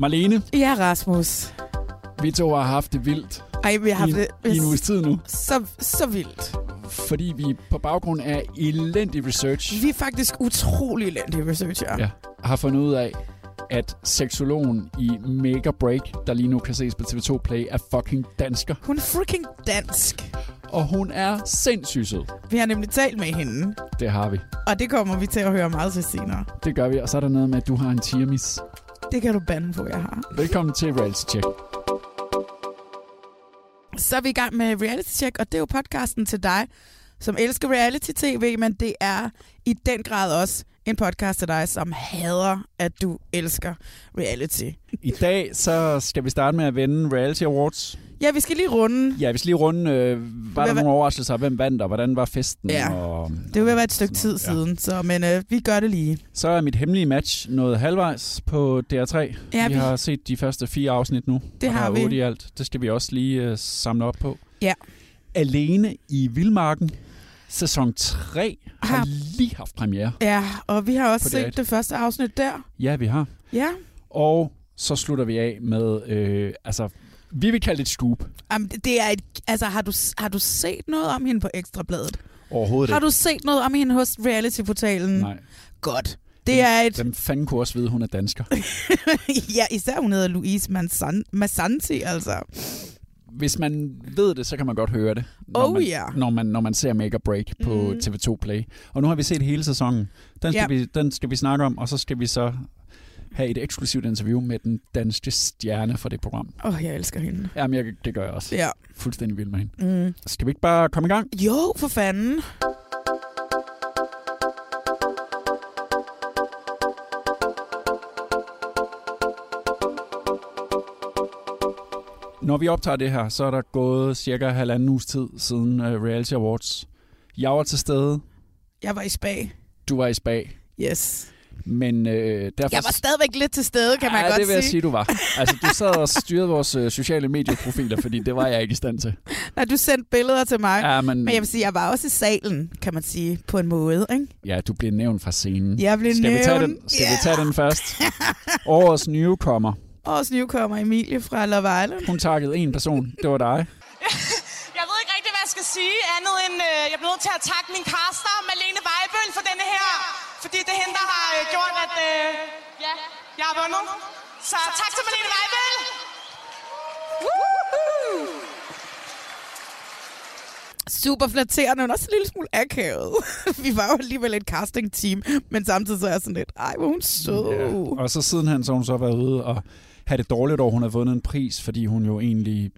Marlene, Ja, Rasmus. vi to har haft det vildt Ej, vi har haft det i en uges tid nu, så, så vildt. fordi vi på baggrund af elendig research Vi er faktisk utrolig elendige researcher. ja, har fundet ud af, at seksologen i Mega Break, der lige nu kan ses på TV2 Play, er fucking dansker. Hun er freaking dansk. Og hun er sindssygt sød. Vi har nemlig talt med hende, Det har vi. og det kommer vi til at høre meget til senere. Det gør vi. Og så er der noget med, at du har en tirmis. Det kan du bande på, jeg har. Velkommen til Reality Check. Så er vi i gang med Reality Check, og det er jo podcasten til dig, som elsker reality-tv, men det er i den grad også en podcast til dig, som hader, at du elsker reality. I dag så skal vi starte med at vende Reality Awards. Ja, vi skal lige runde. Ja, vi skal lige runde, øh, var der nogle overraskelser? Hvem vandt, og hvordan var festen? Ja. Og, Det vil være et stykke tid Ja. siden, så, men øh, vi gør det lige. Så er mit hemmelige match nået halvvejs på DR3. Ja, vi vi- har set de første fire afsnit nu. Det og har vi. i alt. Det skal vi også lige øh, samle op på. Ja. Alene i Vildmarken. Sæson 3 har Har- lige haft premiere. Ja, og vi har også set DR1. det første afsnit der. Ja, vi har. Ja, Og så slutter vi af med, øh, altså, vi vil kalde det et scoop. Jamen, det- det er et, altså, har du, har du set noget om hende på Ekstrabladet? Overhovedet Har du set noget om hende hos reality-portalen? Nej. Godt. Det er et... Hvem fanden kunne også vide, hun er dansker? ja, især hun hedder Louise Massanti, altså. Hvis man ved det, så kan man godt høre det. Når, Oh man, ja. når, man, når man ser Make or Break på Mhm. TV2 Play. Og nu har vi set hele sæsonen. Den skal, Ja. vi, den skal vi snakke om, og så skal vi så have et eksklusivt interview med den danske stjerne for det program. Åh, oh, jeg elsker hende. Jamen, jeg, det gør jeg også. Ja. Fuldstændig vild med hende. Mm. Skal vi ikke bare komme i gang? Jo, for fanden. Når vi optager det her, så er der gået cirka halvanden uges tid siden uh, Reality Awards. Jeg var til stede. Jeg var i spag. Du var i spag. Yes. Men øh, derfor... Jeg var stadigvæk lidt til stede, kan man ja, godt det vil jeg sige. sige, du var. Altså, du sad og styrede vores øh, sociale medieprofiler, fordi det var jeg ikke i stand til. Nej, du sendte billeder til mig. Ja, men, Men jeg vil sige, jeg var også i salen, kan man sige, på en måde. Ikke? ja, du blev nævnt fra scenen. Jeg blev skal vi tage nævnt. den, skal Ja. vi tage den først? Årets newcomer. Årets newcomer Emilie fra Love Island. Hun takkede en person. Det var dig. Jeg ved ikke rigtig, hvad jeg skal sige, andet end øh, jeg bliver nødt til at takke min caster, Malene Weibøl, for denne her. Fordi det er hende, der har øh, gjort, at øh, ja, jeg har vundet. Så tak til Malene Weibøl. Super flatterende, men også en lille smule akavet. Vi var jo alligevel et casting-team, men samtidig så er jeg sådan lidt, ej, hvor hun sød. Ja. Og så sidenhen så har hun så været ude og have det dårligt over, hun har vundet en pris, fordi hun jo egentlig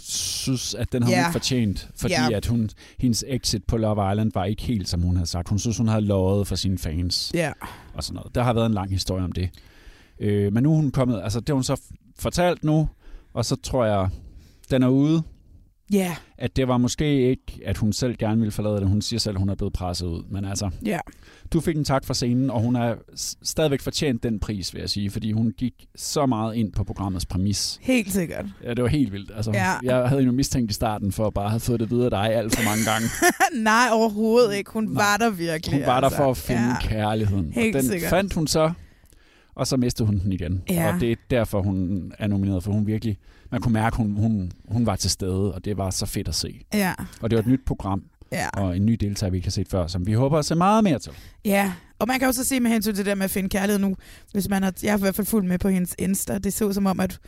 synes, at den har hun Ja. ikke fortjent. Fordi Ja. at hun, hendes exit på Love Island var ikke helt, som hun havde sagt. Hun synes, hun havde løjet for sine fans. Ja. og sådan noget. Der har været en lang historie om det. Øh, men nu er hun kommet, altså det har hun så fortalt nu, og så tror jeg, den er ude, Ja, at det var måske ikke, at hun selv gerne ville forlade det. Hun siger selv, at hun er blevet presset ud. Men altså, ja. du fik en tak for scenen, og hun har stadigvæk fortjent den pris, vil jeg sige, fordi hun gik så meget ind på programmets præmis. Helt sikkert. Ja, det var helt vildt. Altså, Ja. Jeg havde jo mistænkt i starten for at bare have fået det videre af dig alt for mange gange. Nej, overhovedet ikke. Hun Nej. var der virkelig. Hun var der altså. for at finde ja. kærligheden. Helt og den sikkert. fandt hun så, og så mistede hun den igen. Ja. Og det er derfor, hun er nomineret, for hun virkelig... Man kunne mærke, hun, hun, hun var til stede, og det var så fedt at se. Ja, Og det var et nyt program, ja. og en ny deltager, vi ikke har set før, som vi håber at se meget mere til. Ja, Og man kan jo så se med hensyn til det der med at finde kærlighed nu, hvis man har, jeg har i hvert fald fulgt med på hendes Insta, det så som om, at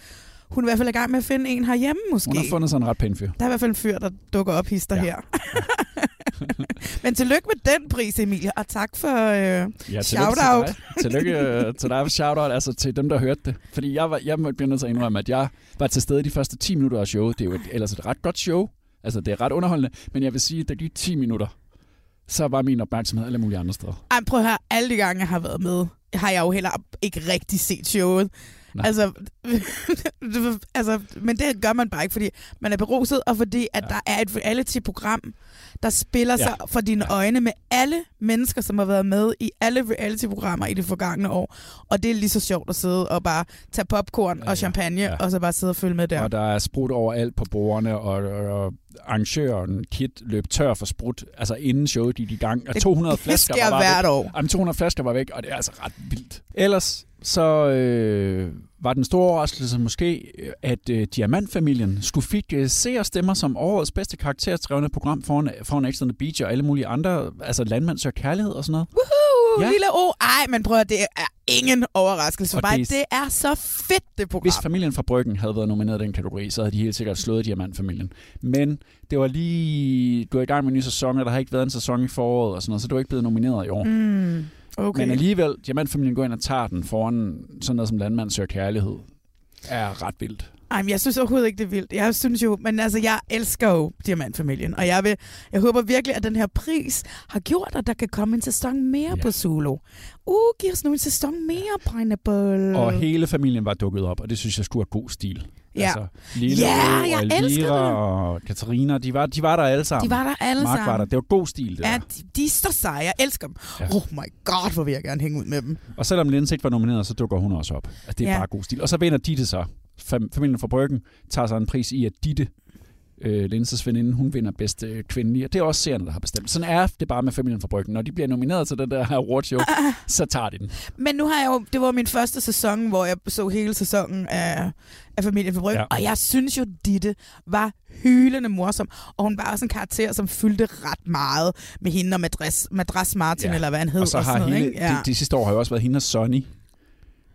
hun er i hvert fald i gang med at finde en herhjemme måske. Hun har fundet sig en ret pæn fyr. Der er i hvert fald en fyr, der dukker op hister Ja. her. Men tillykke med den pris, Emilie, og tak for øh, Ja, shout-out. Til tillykke øh, til dig for shout-out, altså til dem, der hørte det. Fordi jeg, var, jeg må blive nødt til at indrømme, at jeg var til stede de første 10 minutter af showet. Det er jo et, ellers et ret godt show. Altså, det er ret underholdende. Men jeg vil sige, at de 10 minutter, så var min opmærksomhed alle mulige andre steder. Ej, prøv at høre, alle de gange, jeg har været med, har jeg jo heller ikke rigtig set showet. Altså, altså, men det gør man bare ikke, fordi man er beruset, og fordi at Ja. der er et reality-program, der spiller Ja. sig for dine Ja. øjne med alle mennesker, som har været med i alle reality-programmer i det forgangne år. Og det er lige så sjovt at sidde og bare tage popcorn Ja, og champagne, Ja. og så bare sidde og følge med der. Og der er sprut overalt på bordene, og, og, og arrangøren Kit løb tør for sprut, altså inden showet gik i gang. Og 200 det flasker sker var hvert væk. år. Jamen, 200 flasker var væk, og det er altså ret vildt. Ellers så øh, var den store overraskelse måske, øh, at øh, Diamantfamilien skulle fik øh, se og stemmer som årets bedste karakterstrevne program foran, foran on the Beach og alle mulige andre, altså landmand søger kærlighed og sådan noget. Woohoo, Ja. lille O. Ej, men prøv at det er ingen overraskelse for mig. det er- det er så fedt, det program. Hvis familien fra Bryggen havde været nomineret i den kategori, så havde de helt sikkert slået Diamantfamilien. Men det var lige, du er i gang med en ny sæson, og der har ikke været en sæson i foråret og sådan noget, så du er ikke blevet nomineret i år. Mm. Okay. Men alligevel, Diamantfamilien går ind og tager den foran sådan noget som Landmand søger kærlighed. Er ret vildt. Ej, men jeg synes overhovedet ikke, det er vildt. Jeg synes jo, men altså, jeg elsker jo Diamantfamilien, og jeg, vil, jeg håber virkelig, at den her pris har gjort, at der kan komme en sæson mere Ja. på Solo. Uh, giv os nu en sæson mere, Pineapple. Og hele familien var dukket op, og det synes jeg skulle have god stil. Ja. Altså, Lille Ja, jeg og elsker Elvira og Katarina, de var, de var der alle sammen. De var der alle Mark sammen. var der. Det var god stil, det Ja, der. de, de er så seje. Jeg elsker dem. Ja. Oh my god, hvor vil jeg gerne hænge ud med dem. Og selvom Linse ikke var nomineret, så dukker hun også op. Altså, det er ja. Bare god stil. Og så vinder Ditte så. Fam- familien fra Bryggen tager sig en pris i, at Ditte, øh, Linses veninde, hun vinder bedste øh, kvindelige. Og det er også seerne, der har bestemt. Sådan er det bare med familien fra Bryggen. Når de bliver nomineret til den der awardshow, så tager de den. Men nu har jeg jo, det var min første sæson, hvor jeg så hele sæsonen af, af Familien for Brygge, Ja. og jeg synes jo, Ditte var hylende morsom, og hun var også en karakter, som fyldte ret meget med hende og Madras, Madras Martin, Ja. eller hvad han hed. Og så har sådan noget, hele, ikke? ja. de, de, sidste år har jo også været hende og Sonny.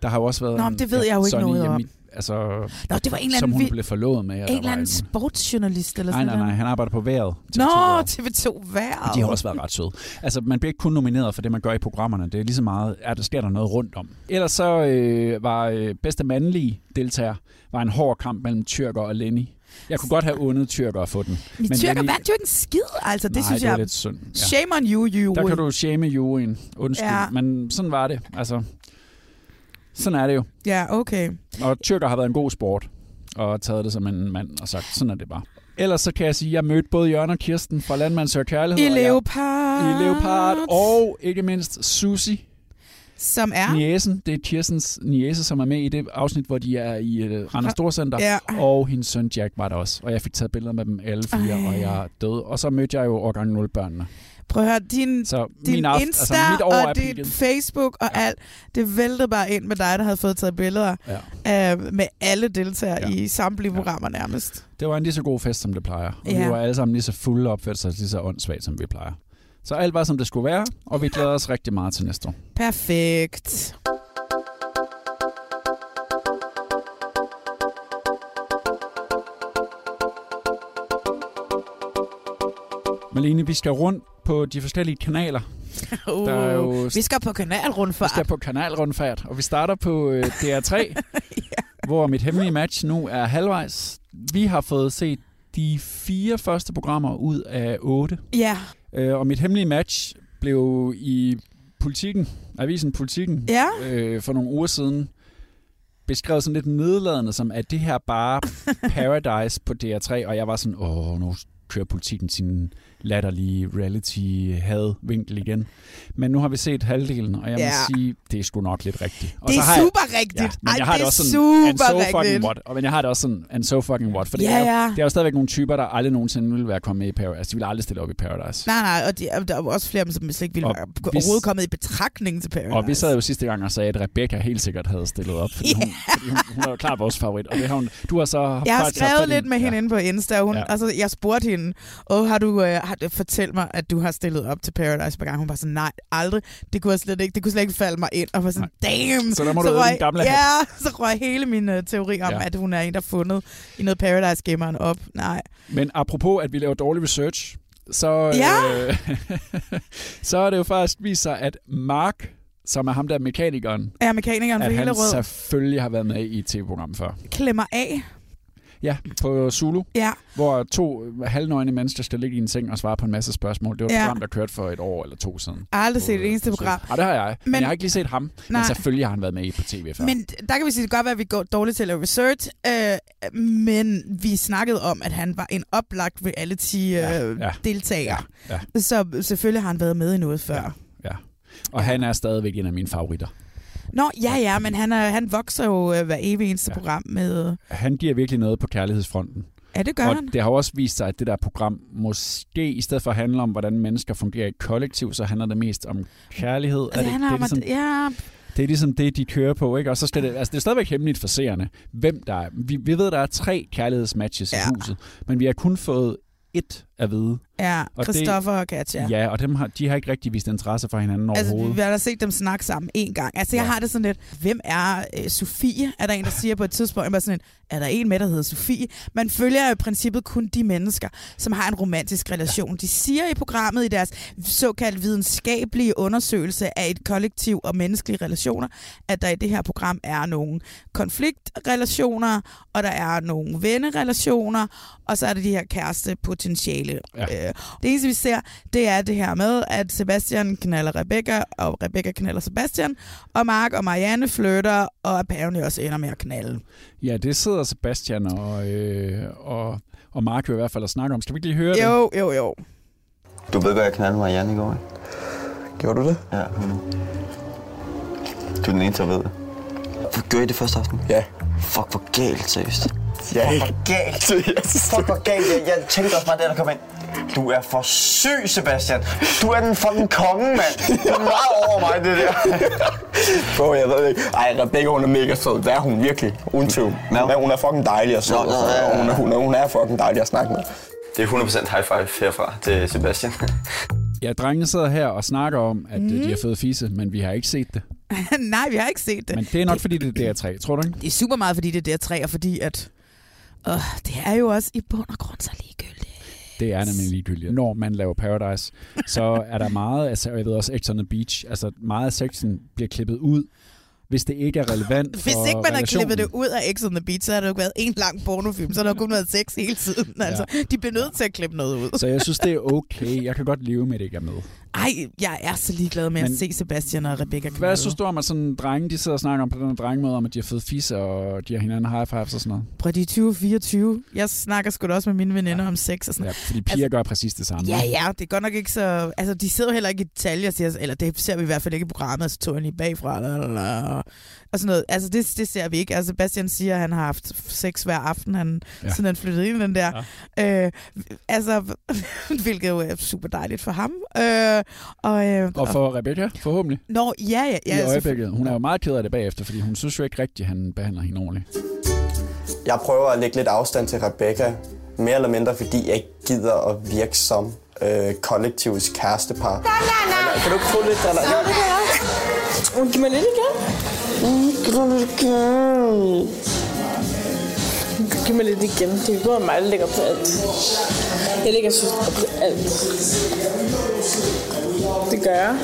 Der har jo også været... Nå, en- det ved jeg jo ikke Sonny, noget om. jamen, Altså, Nå, det var en eller som hun vi, blev forlovet med. en eller anden muligt. sportsjournalist eller Nej, sådan nej, nej. noget. Han arbejder på vejret. TV2 Nå, Vejret. TV2 Vejret. Og de har også været ret søde. Altså, man bliver ikke kun nomineret for det, man gør i programmerne. Det er lige så meget, at der sker der noget rundt om. Ellers så øh, var øh, bedste mandlige deltager var en hård kamp mellem Tyrker og Lenny. Jeg kunne godt have undet Tyrker at få den. Men Men Tyrker vandt jo ikke en skid, altså. Det Nej, synes det jeg... lidt synd. Ja. Shame on you, you. Der kan du shame juryen. Undskyld. Ja. Men sådan var det. Altså, sådan er det jo. Ja, okay. Og Tyrker har været en god sport. Og taget det som en mand og sagt, sådan er det bare. Ellers så kan jeg sige, at jeg mødte både Jørgen og Kirsten fra Landmand Søger Kærlighed. I og jeg- Leopard. I Leopard. Og ikke mindst Susi, Som er... ja. niæsen. Det er Kirstens niæse, som er med i det afsnit, hvor de er i uh, Randers Storcenter. Ja. Og hendes søn Jack var der også. Og jeg fik taget billeder med dem alle fire, Ej. og jeg døde. Og så mødte jeg jo årgang 0 børnene. Prøv at høre, din, Så din min aften, Insta altså mit år og dit. Facebook og Ja. alt, det væltede bare ind med dig, der havde fået taget billeder Ja. øh, med alle deltagere Ja. ja. i samtlige Ja. programmer nærmest. Det var en lige så god fest, som det plejer. Og ja. Ja. vi var alle sammen lige så fulde og opførte sig lige så åndssvagt, som vi plejer. Så alt var, som det skulle være, og vi glæder os rigtig meget til næste år. Perfekt. Malene, vi skal rundt på de forskellige kanaler. Uh, Der er jo vi skal på kanalrundfart. Vi skal på kanalrundfart, og vi starter på øh, DR3, ja. hvor mit hemmelige match nu er halvvejs. Vi har fået set de fire første programmer ud af otte, Ja, øh, og mit hemmelige match blev i Politiken, avisen Politiken, ja. øh, for nogle uger siden beskrevet sådan lidt nedladende som, at det her bare Paradise på DR3, og jeg var sådan, åh, nu kører politikken sin latterlige reality-had-vinkel igen. Men nu har vi set halvdelen, og jeg må Ja. sige, det er sgu nok lidt rigtigt. Og Det så er har jeg- super rigtigt. Ja, men Ej, jeg har det det også sådan, and so fucking what. Og men jeg har det også sådan, and so fucking what. For det, Ja, er, jo, det er jo stadigvæk nogle typer, der aldrig nogensinde ville være kommet med i Paradise. De ville aldrig stille op i Paradise. Nej, nej, og de, og der er også flere, som slet ikke ville Og være overhovedet kommet i betragtning til Paradise. Og vi sad jo sidste gang og sagde, at Rebecca helt sikkert havde stillet op, fordi, hun, fordi hun, hun er jo klart vores favorit. Og det har hun, du har så Jeg har skrevet lidt med hende ja. inde på Insta, og hun, Ja. altså, jeg spurgte hende, åh, har du, øh, har, fortæl mig, at du har stillet op til Paradise på gang. Hun var sådan, nej, aldrig. Det kunne, jeg slet ikke, det kunne slet ikke falde mig ind. Og var sådan, damn. Så der må du æde røg, gamle Ja, så røg hele min uh, teori om, Ja. ja. at hun er en, der er fundet i noget Paradise-gemmeren op. Nej. Men apropos, at vi laver dårlig research, så, Ja. øh, så er det jo faktisk vist sig, at Mark, som er ham der mekanikeren, Er mekanikeren for hele han rød selvfølgelig har været med i et tv-program før. klemmer af. Ja, på Zulu, Ja, hvor to halvnøgne mennesker skal ligge i en seng og svare på en masse spørgsmål. Det var et Ja. program, der kørte for et år eller to siden. jeg har aldrig set På, et eneste på program. Ja, det har jeg. Men, men jeg har ikke lige set ham. Nej. Men Nej. selvfølgelig har han været med i på tv før. Men der kan vi sige, det godt være, at vi går dårligt til at lave research, øh, men vi snakkede om, at han var en oplagt Ja, reality-deltager. ja. Øh, deltager. Ja. Så selvfølgelig har han været med i noget før. Ja. ja. Og han er stadigvæk en af mine favoritter. Nå, ja, ja, men han, er, han vokser jo øh, hver evig eneste Ja. program med... Han giver virkelig noget på kærlighedsfronten. Ja, det gør og han. det har også vist sig, at det der program måske i stedet for at handle om, hvordan mennesker fungerer i et kollektiv, så handler det mest om kærlighed. Er det, det, handler det, er om, ligesom, ja, det er ligesom det, de kører på, ikke? Og så skal det, altså det er stadigvæk hemmeligt for seerne, hvem der er. Vi, vi ved, der er tre kærlighedsmatches ja. i huset, men vi har kun fået et at vide. ja, Og det- og Katja. Ja, ja og dem har, de har ikke rigtig vist interesse for hinanden Altså, overhovedet. vi har da set dem snakke sammen en gang. Altså, jeg Ja. har det sådan lidt, hvem er øh, Sofie? Er der en, der siger på et tidspunkt, jeg sådan lidt, er der en med, der hedder Sofie? Man følger jo i princippet kun de mennesker, som har en romantisk relation. De siger i programmet i deres såkaldt videnskabelige undersøgelse af et kollektiv og menneskelige relationer, at der i det her program er nogle konfliktrelationer, og der er nogle vennerelationer, og så er der de her kærestepotentiale. Ja. Øh, det eneste, vi ser, det er det her med, at Sebastian knaller Rebecca, og Rebecca knaller Sebastian, og Mark og Marianne flytter, og apparently også ender med at knalde. Ja, det sidder Sebastian og, øh, og, og Mark jo i hvert fald og snakker om. Skal vi ikke lige høre det? Jo, jo, jo. Du ved godt, jeg knaldede Marianne i går, ikke? Gjorde du det? Ja, hun Du er den eneste, der ved det. Gjorde I det første aften? Ja. Fuck, hvor galt, seriøst. Ja, Fuck, ikke? hvor galt. Fuck, hvor galt. Jeg, jeg tænkte også bare, da der kom ind. Du er for syg, Sebastian. Du er den fucking konge, mand. Du er meget over mig, det der. Bro, jeg ved ikke. Ej, Rebecca, hun er mega sød. Det er hun virkelig. Uden tvivl. Men hun er fucking dejlig at sød. Ja, ja, ja. og Hun, er, hun, er, hun er fucking dejlig at snakke med. Det er 100% high five herfra til Sebastian. Ja, drengene sidder her og snakker om, at mm. de har fået fisse, men vi har ikke set det. Nej, vi har ikke set det. Men det er nok, fordi det er DR3, tror du ikke? Det er super meget, fordi det er der tre, og fordi at... Øh, det er jo også i bund og grund så ligegyldigt. Det er nemlig ligegyldigt. Når man laver Paradise, så er der meget, altså jeg ved også X on the Beach, altså meget af sexen bliver klippet ud, hvis det ikke er relevant Hvis for ikke man har klippet det ud af X on the Beach, så har det jo været en lang pornofilm, så har der kun været sex hele tiden. Altså, de bliver nødt til at klippe noget ud. Så jeg synes, det er okay. Jeg kan godt leve med, at det ikke er med. Ej, jeg er så ligeglad med Men- at se Sebastian og Rebecca. Hvad synes du om, at sådan drenge, de sidder og snakker om på den her drengemåde, om at de har fået fisse, og de har hinanden high fives og sådan noget? Prøv, de er 2024. Jeg snakker sgu da også med mine veninder om sex og sådan Ja, fordi piger gør præcis det samme. Ja, ja, det er godt nok ikke så... Altså, de sidder heller ikke i detaljer siger, eller det ser vi i hvert fald ikke i programmet, så tog jeg lige bagfra, lalala, og sådan noget. Altså, det, det ser vi ikke. Altså, Sebastian siger, at han har haft sex hver aften, han, Ja. siden han flyttede ind i den der. Ja. Øh, altså, hvilket jo er super dejligt for ham. Øh, og, øh, Og for Rebecca, forhåbentlig, Nå, ja, ja. ja i altså, øjeblikket. Hun er jo meget ked af det bagefter, fordi hun synes jo ikke rigtigt, at han behandler hende ordentligt. Jeg prøver at lægge lidt afstand til Rebecca. Mere eller mindre, fordi jeg ikke gider at virke som øh, kollektivets kærestepar. Kan du ikke få lidt der? Jo, det kan jeg. Giv mig lidt igen. Giv mig lidt igen. Giv mig lidt igen. Det er både mig, der lægger på alt. Jeg lægger synes på alt. Det gør jeg.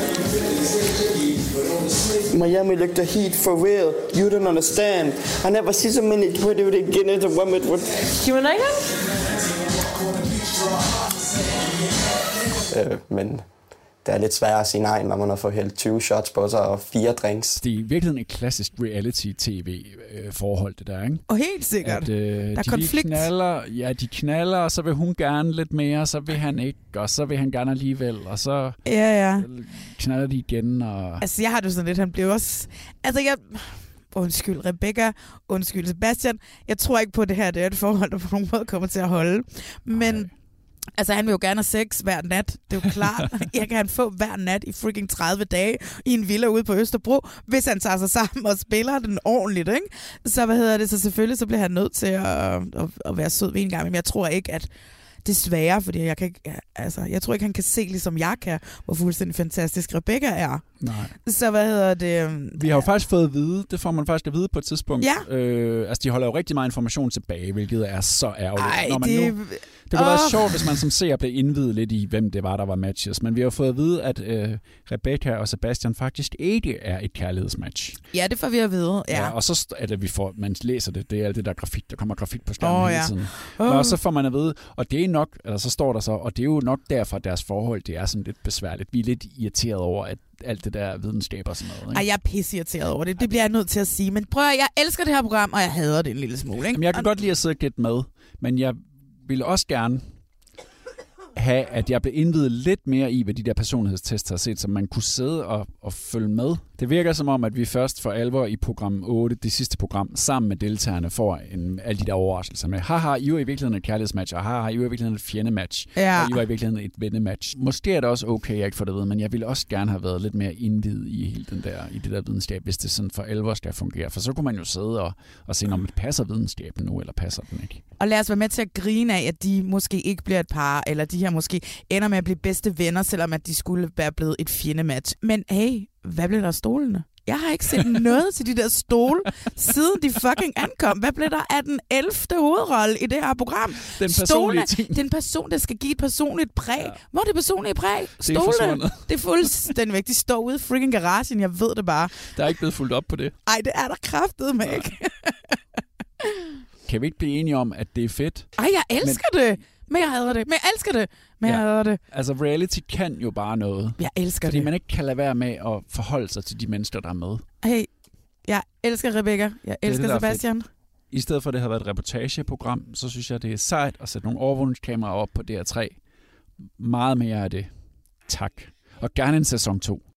Miami looked the heat for real. You don't understand. I never see so many it again as a woman. Giv mig igen. Øh, men det er lidt svært at sige nej, når man har fået hældt 20 shots på sig og fire drinks. Det er i virkeligheden et klassisk reality-tv-forhold, det der, ikke? Og helt sikkert. At, øh, der er de konflikt. Knaller, ja, de knaller, og så vil hun gerne lidt mere, så vil han ikke, og så vil han gerne alligevel, og så Ja, ja. knaller de igen, og... Altså, jeg har det jo sådan lidt, han blev også... Altså, jeg... Undskyld, Rebecca. Undskyld, Sebastian. Jeg tror ikke på, at det her det er et forhold, der på nogen måde kommer til at holde. Men... Nej. Altså, han vil jo gerne have sex hver nat. Det er jo klart. jeg kan han få hver nat i freaking 30 dage i en villa ude på Østerbro, hvis han tager sig sammen og spiller den ordentligt, ikke? Så hvad hedder det? Så selvfølgelig så bliver han nødt til at, at, at være sød ved en gang. Men jeg tror ikke, at Desværre, fordi jeg, kan ikke, altså, jeg tror ikke, han kan se, ligesom jeg kan, hvor fuldstændig fantastisk Rebecca er. Nej. Så hvad hedder det? Vi har jo faktisk fået at vide, det får man faktisk at vide på et tidspunkt. Ja. Øh, altså, de holder jo rigtig meget information tilbage, hvilket er så ærgerligt. Ej, Når man det... nu, det kunne være Åh. sjovt, hvis man som ser blev indvidet lidt i, hvem det var, der var matches. Men vi har fået at vide, at øh, Rebecca og Sebastian faktisk ikke er et kærlighedsmatch. Ja, det får vi at vide. Ja. Ja, og så er det, vi får, man læser det, det er alt det der grafik, der kommer grafik på skærmen hele ja. tiden. Åh. Og så får man at vide, og det er nok, eller så står der så, og det er jo nok derfor, at deres forhold, det er sådan lidt besværligt. Vi er lidt irriteret over, at alt det der videnskab og sådan noget. Ikke? Ej, jeg er pisseirriteret over det. Det bliver jeg nødt til at sige. Men prøv at, jeg elsker det her program, og jeg hader det en lille smule. Ikke? Jamen, jeg kan Og- godt lide at sidde og gætte med, men jeg ville også gerne have, at jeg blev indvidet lidt mere i, hvad de der personlighedstester har set, så man kunne sidde og, og følge med. Det virker som om, at vi først for alvor i program 8, det sidste program, sammen med deltagerne får en, alle de der overraskelser med, haha, I er i virkeligheden et kærlighedsmatch, og haha, I er i virkeligheden et fjendematch, Ja. og I var i virkeligheden et vennematch. Måske er det også okay, jeg ikke får det ved, men jeg ville også gerne have været lidt mere indvidet i hele den der, i det der videnskab, hvis det sådan for alvor skal fungere. For så kunne man jo sidde og, og se, om det passer videnskaben nu, eller passer den ikke. Og lad os være med til at grine af, at de måske ikke bliver et par, eller de her måske ender med at blive bedste venner, selvom at de skulle være blevet et fjendematch. Men hey, hvad blev der af stolene? Jeg har ikke set noget til de der stole, siden de fucking ankom. Hvad blev der af den 11. hovedrolle i det her program? Den personlige ting. Den person, der skal give et personligt præg. Ja. Hvor er det personlige præg? Det er. Det er fuldstændig væk. De står ude i freaking garagen. Jeg ved det bare. Der er ikke blevet fuldt op på det. Ej, det er der kraftet med ikke. Kan vi ikke blive enige om, at det er fedt? Ej, jeg elsker men... det. Men jeg hader det. Men jeg elsker det. Men ja. jeg hader det. Altså, reality kan jo bare noget. Jeg elsker Fordi det. man ikke kan lade være med at forholde sig til de mennesker, der er med. Hey, jeg elsker Rebecca. Jeg det, elsker der er Sebastian. I stedet for, at det har været et reportageprogram, så synes jeg, det er sejt at sætte nogle overvågningskameraer op på DR3. Meget mere af det. Tak. Og gerne en sæson 2.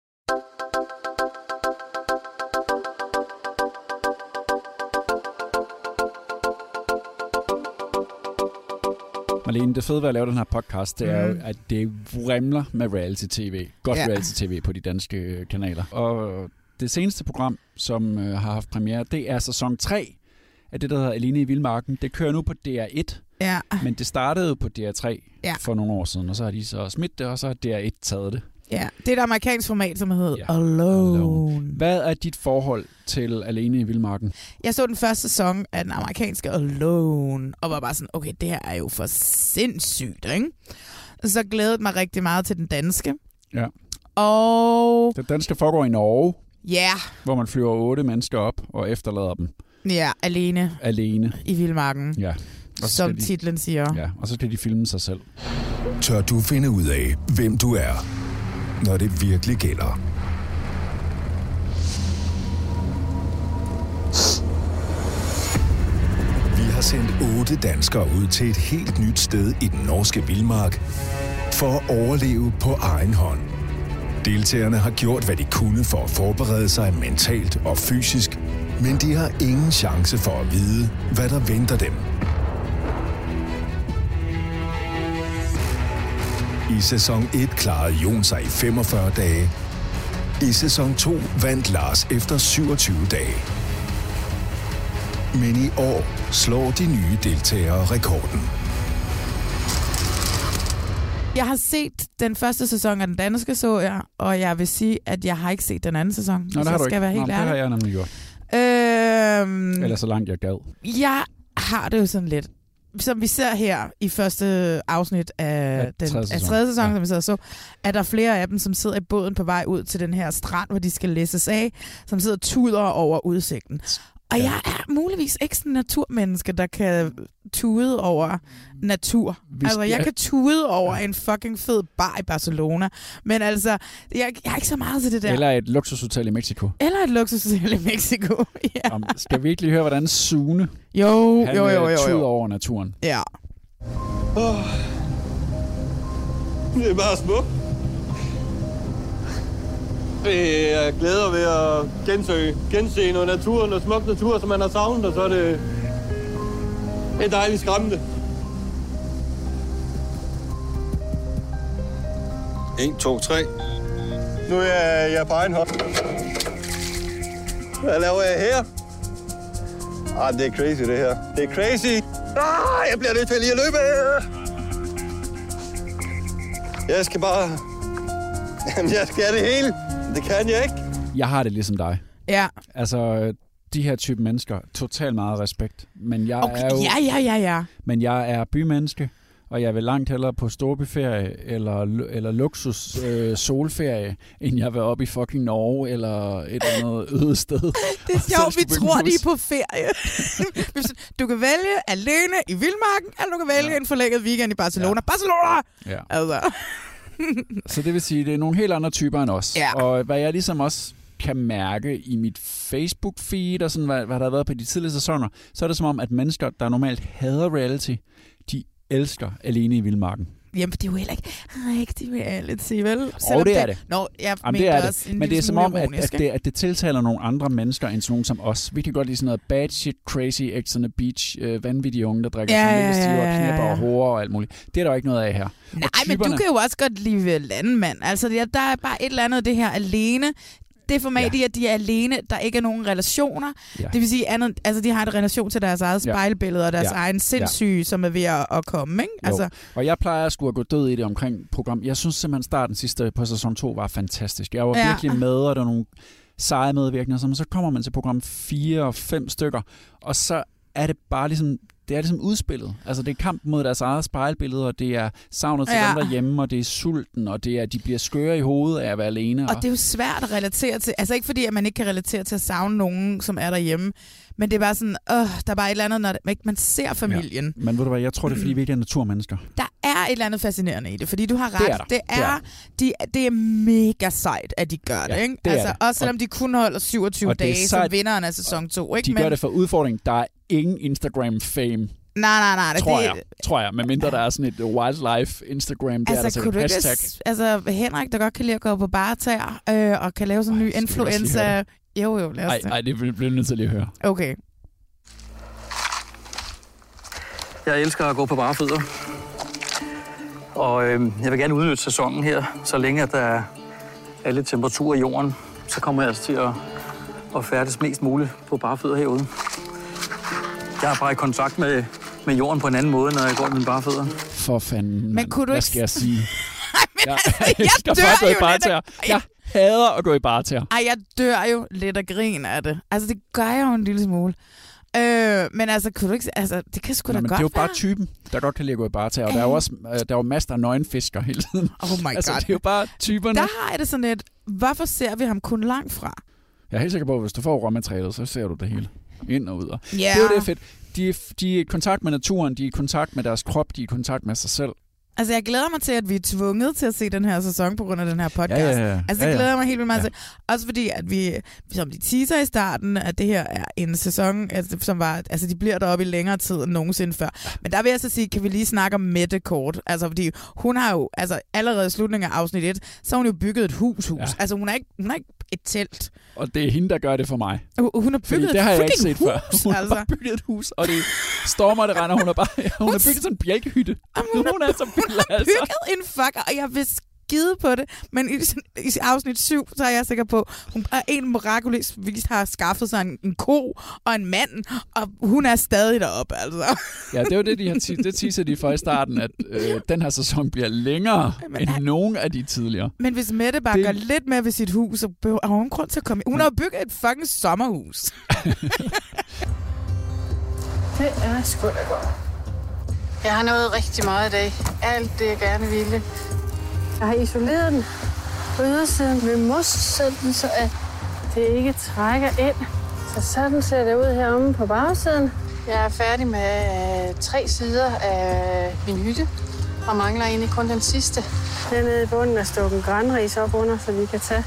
Marlene, det fede ved at lave den her podcast, det er Mm. at det vrimler med reality-tv. Godt Ja. reality-tv på de danske øh, kanaler. Og det seneste program, som øh, har haft premiere, det er sæson 3 af det, der hedder Alene i Vildmarken. Det kører nu på DR1, Ja. men det startede på DR3 Ja. for nogle år siden, og så har de så smidt det, og så har DR1 taget det. Ja. Det er et amerikansk format, som hedder Ja. Alone. Alone. Hvad er dit forhold til Alene i Vildmarken? Jeg så den første sæson af den amerikanske Alone, og var bare sådan, okay, det her er jo for sindssygt, ikke? Så glædede mig rigtig meget til den danske. Ja. Og Det danske foregår i Norge, ja, hvor man flyver otte mennesker op og efterlader dem ja, alene alene. i Vildmarken, Ja. Og så som de, titlen siger. ja, og så skal de filme sig selv. Tør du finde ud af, hvem du er, når det virkelig gælder? Vi har sendt otte danskere ud til et helt nyt sted i den norske vildmark for at overleve på egen hånd. Deltagerne har gjort, hvad de kunne for at forberede sig mentalt og fysisk, men de har ingen chance for at vide, hvad der venter dem. I sæson 1 klarede Jon sig i 45 dage. I sæson 2 vandt Lars efter 27 dage. Men i år slår de nye deltagere rekorden. Jeg har set den første sæson af den danske, så jeg, og jeg vil sige, at jeg har ikke set den anden sæson. Nå, det har jeg du skal ikke. være helt Nå, det har ærlig. jeg nemlig gjort. Øhm, Eller så langt jeg gad. Jeg har det jo sådan lidt. Som vi ser her i første afsnit af, Af den, tredje af sæson. tredje sæson, Ja. som vi sidder så, er der flere af dem, som sidder i båden på vej ud til den her strand, hvor de skal læses af, som sidder og tuder over udsigten. Og Ja. jeg er muligvis ikke sådan en naturmenneske, der kan tude over natur. Vi altså, jeg skal- kan tude over en fucking fed bar i Barcelona. Men altså, jeg, jeg er ikke så meget til det der. Eller et luksushotel i Mexico. Eller et luksushotel i Mexico. ja. Om, skal vi ikke lige høre, hvordan Sune Jo, han jo, jo, øh, jo, jo. over naturen? Ja. Det er bare smukt. Er glæder ved at gensøge, gense noget natur, noget smuk natur, som man har savnet, og så er det, er dejligt skræmmende. 1, 2, 3. Nu er jeg, jeg på egen hånd. Hvad laver jeg her? Ah, det er crazy, det her. Det er crazy. Ah, jeg bliver nødt til lige at løbe. Jeg skal bare... Jamen, jeg skal det hele. Det kan jeg ikke. Jeg har det ligesom dig. Ja. Altså, de her type mennesker, totalt meget respekt. Men jeg Okay, er jo, ja, ja, ja, ja. Men jeg er bymenneske, og jeg vil langt hellere på storbyferie eller, eller luksus øh, solferie, end jeg vil op i fucking Norge eller et eller andet øde sted. Det er sjovt, vi tror, en de hus. er på ferie. Du kan vælge alene i Vildmarken, eller du kan vælge ja. en forlænget weekend i Barcelona. Ja. Barcelona! Ja. Altså. Så det vil sige, det er nogle helt andre typer end os. Ja. Og hvad jeg ligesom også kan mærke i mit Facebook-feed og sådan, hvad, hvad der har været på de tidligere sæsoner, så er det som om, at mennesker, der normalt hader reality, de elsker Alene i Vildmarken. Jamen, det er jo heller ikke rigtig reality, vel? Og det er det. Nå, jeg Jamen, det er det. også en Men det er som om, at, at, det, at det tiltaler nogle andre mennesker end sådan nogen som os. Vi kan godt lide sådan noget bad shit, crazy, X on the beach, øh, vanvittige unge, der drikker Ja, sådan ja, ja, ja, ja, ja, knæpper ja. og og alt muligt. Det er der jo ikke noget af her. Nej, men du kan jo også godt lide landmand. Altså, der der er bare et eller andet det her alene. Det format ja. i, at de er alene, der ikke er nogen relationer. Ja. Det vil sige, andet, altså, de har en relation til deres eget Ja. spejlbillede og deres Ja. egen sindssyge, som er ved at, at komme. Ikke? Altså, Altså, og jeg plejer at skulle have gået død i det omkring program. Jeg synes simpelthen, starten sidste på sæson 2 var fantastisk. Jeg var Ja. ja. virkelig med, og der var nogle seje medvirkninger. Så, så kommer man til program 4 og 5 stykker, og så er det bare ligesom, det er ligesom udspillet. Altså det er kamp mod deres eget spejlbillede, og det er savnet til Ja. dem derhjemme, og det er sulten, og det er, de bliver skøre i hovedet af at være alene. Og det er jo svært at relatere til. Altså ikke fordi, at man ikke kan relatere til at savne nogen, som er derhjemme. Men det er bare sådan, øh, der er bare et eller andet, når ikke man ser familien. Ja. Men ved du hvad, jeg tror, det er fordi, vi ikke er naturmennesker. Der er et eller andet fascinerende i det, fordi du har ret. Det er der. Det Det er, er de, det er mega sejt, at de gør det. Ja, Ikke? det er altså, det. også selvom de kun holder 27 og det er dage som vinderen af sæson 2. Ikke? De gør det for udfordring. Der er ingen Instagram-fame, Nej, nej, nej. tror det, jeg. Tror jeg. Medmindre der er sådan et wildlife Instagram, der er der Altså, du ikke, hashtag. s- altså, Henrik, der godt kan lide at gå på barter øh, og kan lave sådan en ny influencer... Jo, jo, lad os Nej, det. nej, det bliver nødt til lige at høre. Okay. Jeg elsker at gå på bare fødder. Og øh, jeg vil gerne udnytte sæsonen her, så længe at der er alle temperaturer i jorden, så kommer jeg altså til at, at færdes mest muligt på bare fødder herude. Jeg er bare i kontakt med, med jorden på en anden måde, når jeg går med mine bare fødder. For fanden. Men kunne du Hvad ikke- skal jeg sige? jeg, jeg elsker dør bare gå i lidt Jeg hader at gå i barter. Ej, jeg dør jo lidt af grin af det. Altså, det gør jeg jo en lille smule. Øh, men altså, kunne du ikke... Altså, det kan sgu da Nå, men godt det er jo bare være. typen, der godt kan lide at gå i barter. Og der er jo også øh, der er jo masser af nøgenfisker hele tiden. Oh my altså, god. det er jo bare typerne. Der har jeg det sådan lidt... Hvorfor ser vi ham kun langt fra? Jeg er helt sikker på, at hvis du får råmaterialet, så ser du det hele. Ind og ud. Ja. Det er jo det fedt. De de er i kontakt med naturen, de er i kontakt med deres krop, de er i kontakt med sig selv. Altså, jeg glæder mig til, at vi er tvunget til at se den her sæson på grund af den her podcast. Ja, ja, ja. Altså, det Ja, ja. glæder jeg mig helt vildt meget Ja. til. Også fordi, at vi, som de teaser i starten, at det her er en sæson, altså, som var, altså de bliver deroppe i længere tid end nogensinde før. Men der vil jeg så sige, kan vi lige snakke om Mette kort? Altså, fordi hun har jo, altså allerede i slutningen af afsnit 1, så har hun jo bygget et hus, hus. Ja. Altså, hun er ikke, hun er ikke et telt. Og det er hende, der gør det for mig. Hun- Hun har Fordi bygget det har jeg ikke set før. hus, Hun har altså. bare bygget et hus, og det stormer, det render. Hun har, bare, hun har bygget sådan en bjælkehytte. Hun, hun er så vild, altså. bygget en fucker, og jeg vil skide på det. Men i, i afsnit 7, så er jeg sikker på, hun er en mirakuløs vis har skaffet sig en, en ko og en mand, og hun er stadig deroppe, altså. Ja, det er jo det, de har ti- det teaser de for i starten, at øh, den her sæson bliver længere end nogen af de tidligere. Men hvis Mette bare Det- gør lidt mere ved sit hus, så behøver- har hun grund til at komme. Hun har bygget et fucking sommerhus. Det er sgu da godt. Jeg har nået rigtig meget i dag. Alt det, jeg gerne ville. Jeg har isoleret den på ydersiden med mos, sådan så at det ikke trækker ind. Så sådan ser det ud heromme på bagsiden. Jeg er færdig med øh, tre sider af min hytte, og mangler egentlig kun den sidste. Hernede i bunden er stukket grænris op under, så vi kan tage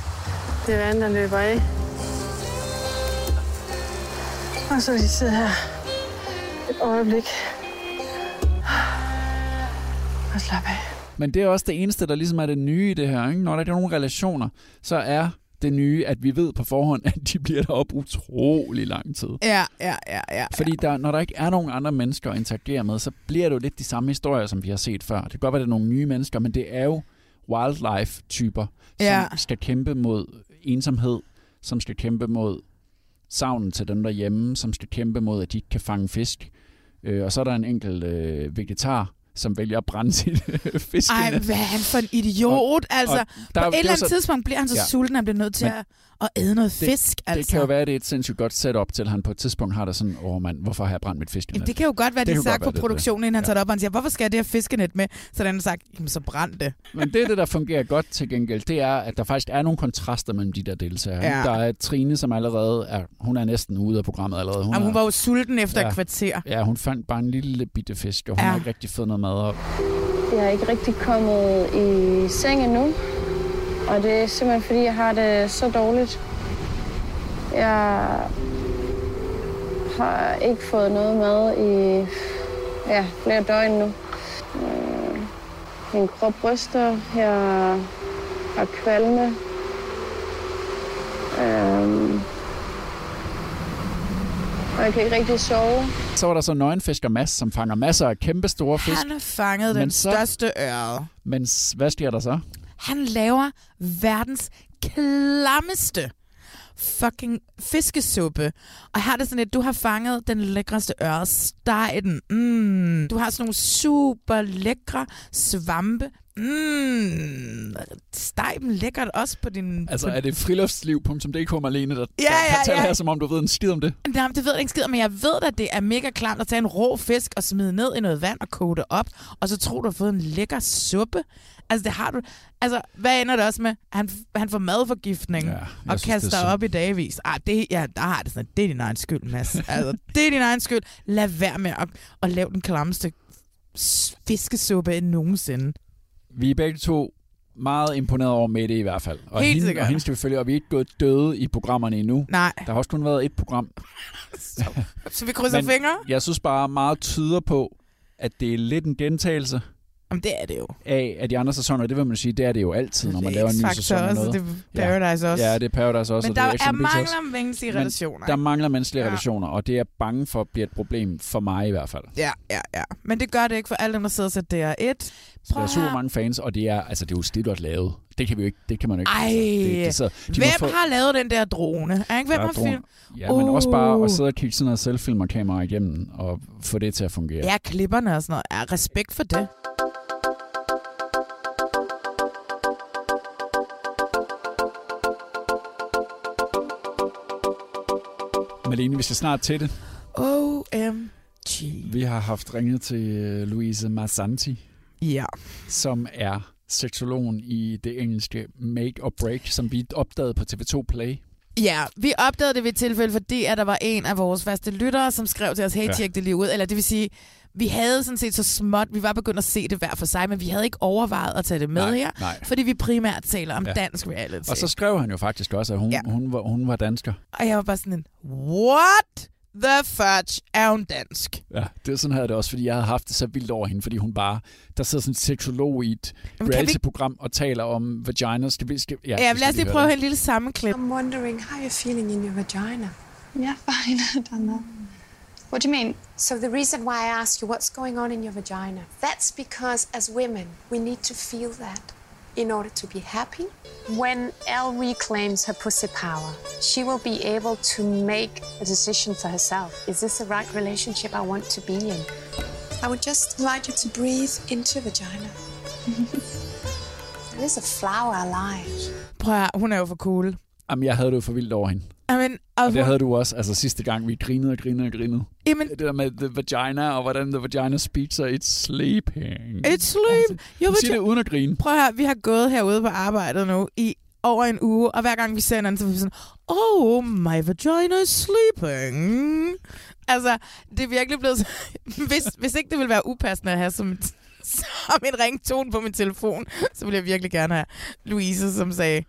det vand, der løber af. Og så lige sidde her et øjeblik. Og slappe af. Men det er også det eneste, der ligesom er det nye i det her. Ikke? Når der er nogen relationer, så er det nye, at vi ved på forhånd, at de bliver deroppe utrolig lang tid. Ja, ja, ja, ja. Fordi der, når der ikke er nogen andre mennesker at interagere med, så bliver det jo lidt de samme historier, som vi har set før. Det kan godt være, at det er nogle nye mennesker, men det er jo wildlife-typer, Ja. som skal kæmpe mod ensomhed, som skal kæmpe mod savnen til dem derhjemme, som skal kæmpe mod, at de ikke kan fange fisk. Øh, og så er der en enkelt øh, vegetar, som vælger at brænde sit fiskenet. Ej, hvad er han for en idiot? Og- altså, og der- på et er eller andet så- tidspunkt bliver han så Ja. sulten, at han bliver nødt til Men at, at æde noget det, fisk. Altså. Det kan jo være, at det er et sindssygt godt setup til, at han på et tidspunkt har det sådan, åh oh, mand, hvorfor har jeg brændt mit fiskenet? Jamen, det kan jo godt være, Det de sagt på produktionen, inden han Ja. tager det op, og han siger, hvorfor skal jeg det her fiskenet med? Så den har sagt, jamen så brænd det. Men det, det, der fungerer godt til gengæld, det er, at der faktisk er nogle kontraster mellem de der deltagere. Ja. Der er Trine, som allerede er, hun er næsten ude af programmet allerede. Hun, jamen, hun er, var jo sulten efter Ja. et kvarter. Ja, hun fandt bare en lille bitte fisk, og hun ja. har ikke rigtig fået noget mad op. Jeg er ikke rigtig kommet i seng endnu. Og det er simpelthen fordi, jeg har det så dårligt. Jeg har ikke fået noget mad i ja, flere døgn nu. Øh, Min krop ryster. Jeg har kvalme. Øhm, og jeg kan ikke rigtig sove. Så var der så nøgenfisker Mads, som fanger masser af kæmpe store fisk. Han har fanget Men den så- største øre. Men hvad sker der så? Han laver verdens klammeste fucking fiskesuppe. Og her er det sådan, lidt, du har fanget den lækreste øre. Steg den. Mm. Du har sådan nogle super lækre svampe. Mm. Steg dem lækkert også på din... Altså, er det friluftsliv.dk, Marlene, der, Ja, der ja, fortæller ja. her, som om du ved en skid om det? Nej, det ved jeg ikke skid, men jeg ved at det er mega klamt at tage en rå fisk og smide ned i noget vand og koge det op, og så tror du, har fået en lækker suppe. Altså, det har du... Altså, hvad ender det også med? Han, han får madforgiftning Ja, og synes, kaster er op i dagvis. Ah, det, ja, der har det sådan, det er din egen skyld, Mads. Altså, det er din egen skyld. Lad være med at, at lave den klammeste fiskesuppe end nogensinde. Vi er begge to meget imponeret over Mette i hvert fald. Og Helt hende, sikkert. Og hende skal vi følge, og vi er ikke gået døde i programmerne endnu. Nej. Der har også kun været et program. Så vi krydser Men fingre? Jeg synes bare meget tyder på, at det er lidt en gentagelse Jamen, det er det jo. af, af de andre sæsoner. Det vil man sige, det er det jo altid, når man laver en ny sæson. også, noget. det er Paradise også. Ja, det er Paradise også. Men og det der er også. mangler menneskelige Men relationer. Der mangler menneskelige Ja. relationer, og det er bange for bliver et problem for mig i hvert fald. Ja, ja, ja. Men det gør det ikke for alle dem, der sidder ser DR1. Så der er super mange fans, og det er, altså, det er jo Stidot lavet. Det kan vi jo ikke, det kan man jo ikke. Ej, altså, det, det, så, de hvem få, har lavet den der drone? Er ikke, hvem Ja, har film? Ja, men også bare Uh. at sidde og kigge sådan noget selvfilmerkamera igennem og få det til at fungere. Ja, klipperne og sådan noget. Ja, respekt for det. Malene, vi skal snart til det. OMG. Vi har haft ringet til øh, Louise Masanti, Ja. som er seksologen i det engelske Make or Break, som vi opdagede på TV2 Play. Ja, vi opdagede det ved et tilfælde, fordi at der var en af vores faste lyttere, som skrev til os, hey, Ja. tjek det lige ud. Eller det vil sige, vi havde sådan set så småt, vi var begyndt at se det hver for sig, men vi havde ikke overvejet at tage det med Nej, her, nej. fordi vi primært taler om Ja. dansk reality. Og så skrev han jo faktisk også, at hun, Ja. hun, var, hun var dansker. Og jeg var bare sådan en, what the fudge er hun dansk? Ja, det er sådan havde det også, fordi jeg havde haft det så vildt over hende, fordi hun bare, der sidder sådan en seksolog i et kan vi- reality-program og taler om vagina. Skal vi, skal, Ja, ja skal lad os lige prøve det. en lille sammenklip. I'm wondering how you're feeling in your vagina. Yeah, fine. I've done that. What do you mean? So the reason why I ask you what's going on in your vagina, that's because as women, we need to feel that in order to be happy. When Elle reclaims her pussy power, she will be able to make a decision for herself. Is this the right relationship I want to be in? I would just invite you to breathe into vagina. There is a flower alive. Prøv at, høre, hun er jo for cool. Jamen, jeg havde det jo for vildt over hende. Amen, og Og det havde du også, altså sidste gang, vi grinede og grinede og grinede. Jamen, Det der med the vagina, og hvordan the vagina speaks, og it's sleeping. It's sleep. Jo, Hun siger det uden at grine. Prøv høre, vi har gået herude på arbejdet nu i over en uge, og hver gang vi ser hinanden, så er vi sådan, oh, my vagina is sleeping. Altså, det er virkelig blevet... så- hvis, hvis ikke det ville være upassende at have som, som en ringtone på min telefon, så ville jeg virkelig gerne have Louise, som sagde,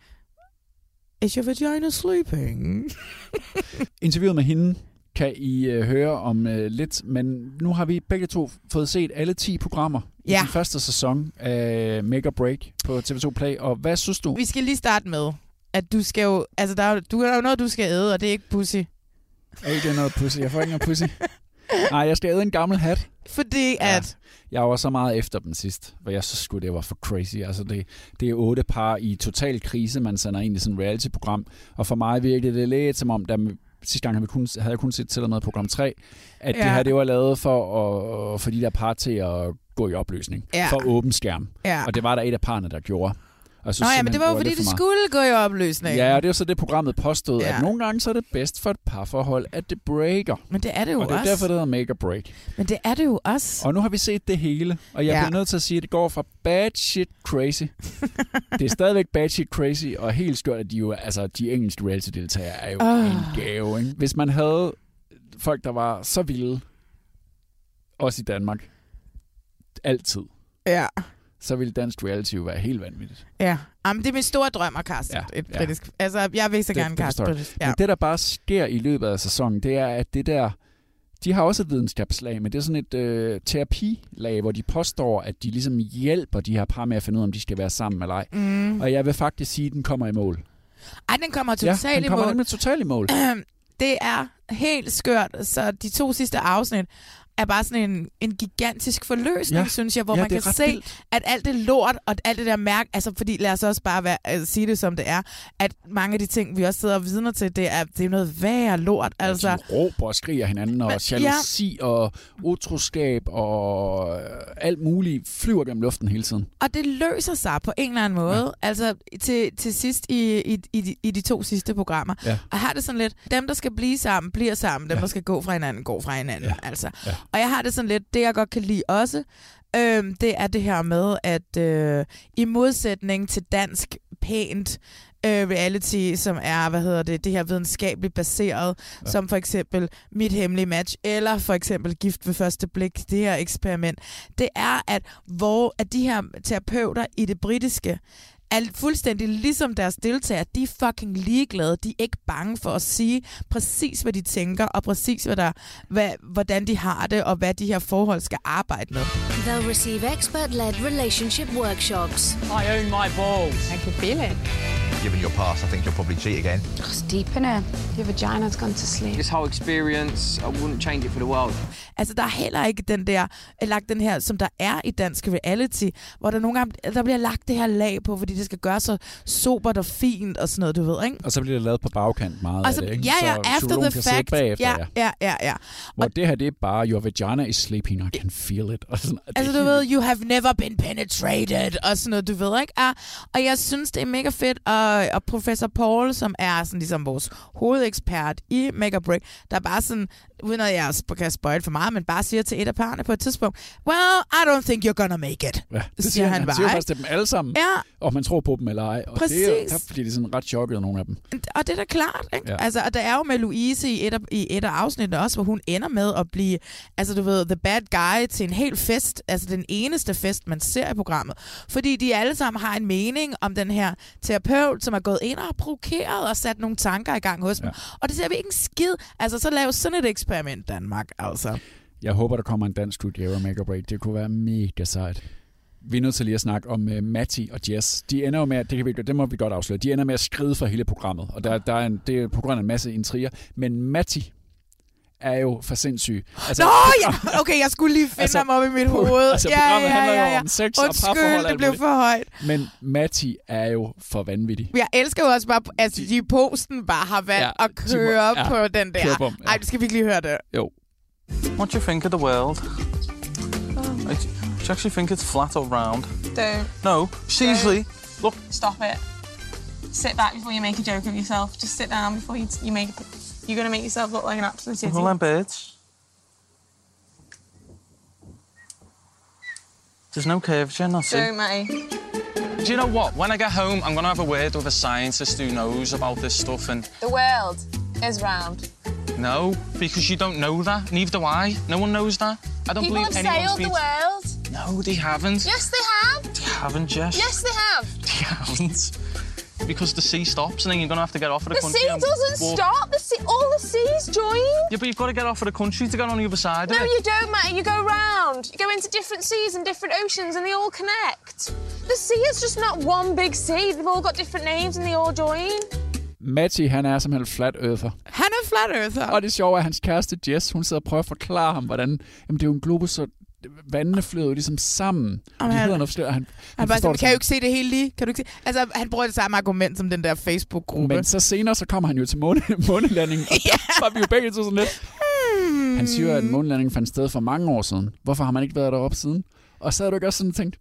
is your vagina sleeping? Interviewet med hende kan I øh, høre om øh, lidt, men nu har vi begge to fået set alle 10 programmer i Ja. den første sæson af Make or Break på TV2 Play, og hvad synes du? Vi skal lige starte med, at du skal jo... Altså, der er, jo- du, der er jo noget, du skal æde, og det er ikke pussy. Ikke noget pussy? Jeg får ikke noget pussy. Nej, jeg skal æde en gammel hat. Fordi at... Jeg var så meget efter dem sidst, for jeg synes sgu, det var for crazy. Altså, det, det er otte par i total krise, man sender ind i sådan et reality-program. Og for mig virkede det lidt som om, der sidste gang havde, vi kun, havde jeg kun set til og med program 3, at. Ja. det her det var lavet for at for de der par til at gå i opløsning. Ja. For åben skærm. Ja. Og det var der et af parerne, der gjorde. Og Nå ja, men det var jo fordi, det meget. skulle gå i opløsning. Ja, og det er jo så det, programmet påstod, ja. At nogle gange så er det bedst for et parforhold, at det breaker. Men det er det jo og det er også. derfor, det hedder make or break. Men det er det jo også. Og nu har vi set det hele, og jeg Ja. bliver nødt til at sige, at det går fra bad shit crazy. det er stadigvæk bad shit crazy, og helt skørt, at de jo, altså de engelske reality-deltagere er jo oh. en gave, ikke? Hvis man havde folk, der var så vilde, også i Danmark, altid, Ja. Så ville dansk reality jo være helt vanvittigt. Ja, Jamen, det er min store drøm at kaste Ja, ja. et ja. britisk. Altså, jeg vil så Det- gerne kaste britisk. Ja. Men det, der bare sker i løbet af sæsonen, det er, at det der... De har også et videnskabslag, men det er sådan et øh, terapilag, hvor de påstår, at de ligesom hjælper de her par med at finde ud af, om de skal være sammen eller ej. Mm. Og jeg vil faktisk sige, at den kommer i mål. Ej, den kommer ja, totalt den i kommer mål. nemlig totalt i mål. det er helt skørt. Så de to sidste afsnit er bare sådan en, en gigantisk forløsning, Ja. ja. synes jeg, hvor Ja, man kan se, vildt. at alt det lort og alt det der mærke, altså fordi lad os også bare være, altså, sige det som det er, at mange af de ting, vi også sidder og vidner til, det er, det er noget værre lort. Altså, De råber og skriger hinanden, og Men- jalousi og utroskab og øh, alt muligt flyver gennem luften hele tiden. Og det løser sig på en eller anden måde. Ja. Altså til, til sidst i, i, i, de, i de to sidste programmer. Ja. Og har det sådan lidt, dem der skal blive sammen, bliver sammen. Dem der skal gå fra hinanden, går fra hinanden. Ja. Altså. Ja. Og jeg har det sådan lidt, det jeg godt kan lide også, øhm, det er det her med, at øh, i modsætning til dansk pænt øh, reality, som er, hvad hedder det, det her videnskabeligt baseret, ja. som for eksempel Mit Hemmelige Match, eller for eksempel Gift ved første blik, det her eksperiment, det er, at, hvor, at de her terapeuter i det britiske, er fuldstændig ligesom deres deltagere. De er fucking ligeglade. De er ikke bange for at sige præcis, hvad de tænker, og præcis, hvad der, hvad, hvordan de har det, og hvad de her forhold skal arbejde med. They'll receive expert-led relationship workshops. I own my balls. I can feel it. Given your past, I think you'll probably cheat again. It's deep in it. Your vagina's gone to sleep. This whole experience, I wouldn't change it for the world. Altså, der er heller ikke den der, lagt den her, som der er i dansk reality, hvor der nogle gange, der bliver lagt det her lag på, fordi det skal gøre så sobert og fint og sådan noget, du ved, ikke? Og så bliver det lavet på bagkant meget Og så, af det, ikke? ja, ja, så after the fact. Bagefter, ja, ja, ja, ja. Hvor det her, det er bare, your vagina is sleeping, I can feel it. Og sådan, Altså, du ved, you have never been penetrated, og sådan noget, du ved, ikke? Ah, og jeg synes, det er mega fedt, og, og professor Paul, som er sådan ligesom vores hovedekspert i Make or Break, der bare sådan, uden at jeg kan spoil for meget, men bare siger til et af parerne på et tidspunkt, well, I don't think you're gonna make it. Ja, det siger siger han, han bare, siger faktisk til dem alle sammen, Ja. og man tror på dem eller ej. Og det er, Præcis. bliver de sådan ret chokket, nogle af dem. Og det er da klart, ikke? Ja. Ja. Altså, og der er jo med Louise i et, af, i et af afsnittene også, hvor hun ender med at blive, altså du ved, the bad guy til en hel fest, altså den eneste fest, man ser i programmet. Fordi de alle sammen har en mening om den her terapeut, som er gået ind og har provokeret og sat nogle tanker i gang hos dem. Og det ser vi ikke en skid. Altså, så lav sådan et eksperiment, Danmark, altså. Jeg håber, der kommer en dansk studie af Make or Break. Det kunne være mega sejt. Vi er nødt til lige at snakke om uh, Matti og Jess. De ender jo med, at- det, kan vi, det må vi godt afsløre, de ender med at skride for hele programmet. Og der, der er en, det er på grund af en masse intriger. Men Matti er jo for sindssyg. Altså, Nå, ja, okay, jeg skulle lige finde altså, ham op i mit hoved. Altså, ja, programmet ja, handler ja, jo ja. om sex og Undskyld, parforhold. og det alt blev muligt. for højt. Men Matti er jo for vanvittig. Jeg elsker jo også bare, at de i posten bare har valgt Ja, at de må- køre ja, på den der. køre på dem, ja. Ej, det skal vi ikke lige høre det. Jo. What do you think of the world? Do you actually think it's flat or round? Don't. No, seriously. Look, Stop it. Sit back before you make a joke of yourself. Just sit down before you, you make. You're gonna make yourself look like an absolute idiot. all them birds. There's no curvature, nothing. Don't, Matty. Do you know what? When I get home, I'm gonna have a word with a scientist who knows about this stuff. And The world is round. no, because you don't know that. Neither do I. No one knows that. I don't People believe have anyone's sailed been. the world. No, they haven't. Yes, they have. They haven't, Jess. Yes, they have. They haven't. Because the sea stops, and then you're gonna have to get off of the, The country. sea doesn't walk- stop. The sea, all the seas join. Yeah, but you've got to get off of the country to get on the other side No, it. you don't, Matty. You go round. You go into different seas and different oceans, and they all connect. The sea is just not one big sea. They've all got different names, and they all join. Matti, han er simpelthen flat earther. Han er flat earther. Og det sjove er, at hans kæreste Jess, hun sidder og prøver at forklare ham, hvordan... Jamen, det er jo en globus, så vandene flyder jo ligesom sammen. De han- noget forskelligt, og han, Han, bare forstår det kan jeg jo ikke se det hele lige? Kan du ikke se? Altså, han bruger det samme argument som den der Facebook-gruppe. Men så senere, så kommer han jo til måne, månelandingen, og der var vi jo begge to sådan lidt. Hmm. Han siger, at månelandingen fandt sted for mange år siden. Hvorfor har man ikke været deroppe siden? Og så havde du ikke også sådan tænkt,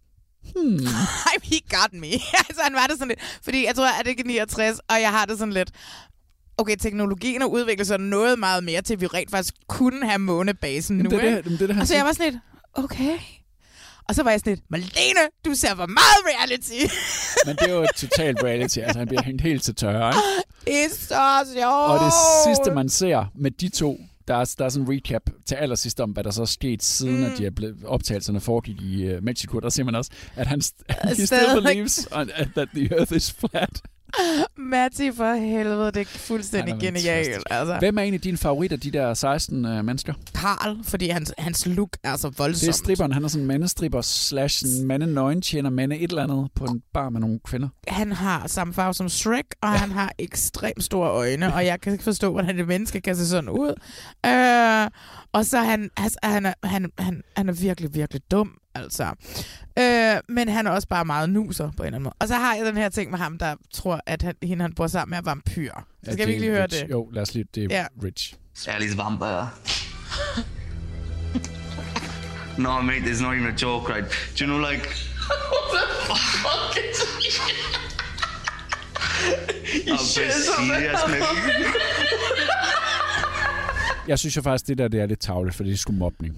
hmm, he got me. altså, han var det sådan lidt. Fordi jeg tror, at det er 69, og jeg har det sådan lidt... Okay, teknologien har udviklet sig noget meget mere til, at vi rent faktisk kunne have månebasen Jamen, nu, det det- ikke? det det, han Og så jeg var sådan lidt, okay. Og så var jeg sådan lidt, Malene, du ser for meget reality. men det er jo et totalt reality. Altså, han bliver hængt helt til tørre, ikke? det er så sjovt. Og det sidste, man ser med de to, der er, der er sådan en recap til allersidst om, hvad der så er sket, siden mm. at de er blevet, optagelserne foregik i uh, Mexico. Der ser man også, at han st- he still believes on, at, that the earth is flat. Matti, for helvede, det er fuldstændig Han er genialt. Altså. Hvem er egentlig din favorit af de der 16 uh, mennesker? Karl, fordi hans, hans look er så voldsomt. Det er stripperen. Han er sådan en mandestripper slash en mande tjener mande et eller andet på en bar med nogle kvinder. han har samme farve som Shrek, og ja. han har ekstremt store øjne, og jeg kan ikke forstå, hvordan et menneske kan se sådan ud. Øh, og så han, altså, han, er, han, han, han er virkelig, virkelig dum, altså. Øh, men han er også bare meget nuser på en eller anden måde. Og så har jeg den her ting med ham, der tror, at han, hende han bor sammen med er vampyr. Så skal vi ikke lige høre Rich. det? Jo, lad os lige. Det er Ja. ja. Rich. Sally's vampire. no, mate, it's not even a joke, right? Do you know, like. Fuck I'm serious, mate. Jeg synes jo faktisk, det der det er lidt tavligt, for det er sgu mobning.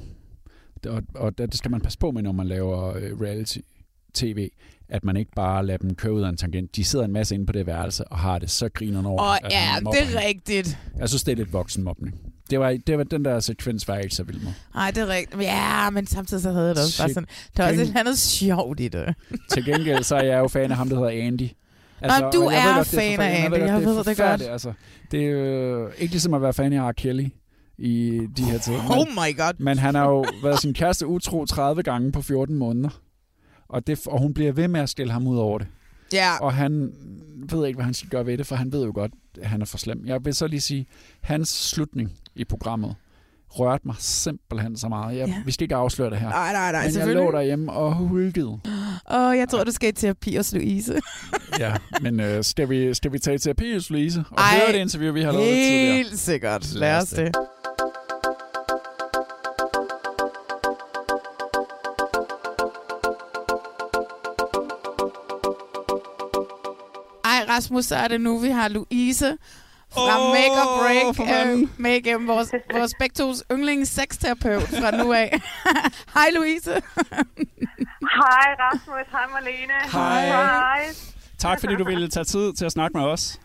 Det- Og, og det skal man passe på med, når man laver øh, reality-tv, at man ikke bare lader dem køre ud af en tangent. De sidder en masse inde på det værelse og har det så griner over. Og at ja, det er rigtigt. Jeg synes, det er lidt voksenmobning. Det var, det var den der sekvens, var jeg ikke så vild med. Nej, det er rigtigt. Ja, men samtidig så havde jeg det også bare sådan... Der er også et andet sjovt i det. Til gengæld, så er jeg jo fan af ham, der hedder Andy. Nå, du jeg er det fan af. Andy. ved Jeg ved er det godt. forfærdeligt, Altså, det er jo ikke ligesom at være fan af R. Kelly i de her tider. Oh my god. Men han har jo været sin kæreste utro 30 gange på 14 måneder. Og, det, og hun bliver ved med at stille ham ud over det. Ja. Og han ved ikke, hvad han skal gøre ved det, for han ved jo godt, at han er for slem. Jeg vil så lige sige, hans slutning i programmet rørte mig simpelthen så meget. Jeg, Ja. ja. Vi skal ikke afsløre det her. Nej, nej, nej, Men jeg lå derhjemme og hulkede. Åh, oh, jeg tror, du skal i terapi hos Louise. Ja, men øh, skal, vi, skal vi tage i terapi hos Louise og Ej, høre det interview, vi har lavet tidligere? Helt sikkert. Lad os det. Ej, Rasmus, så er det nu, vi har Louise fra Åh, Make or Break øh, med igennem vores, vores begge tos yndlings sexterapeut fra nu af. Hej, Louise. Hej Rasmus, hej Marlene. Hej. Hej. Tak fordi du ville tage tid til at snakke med os.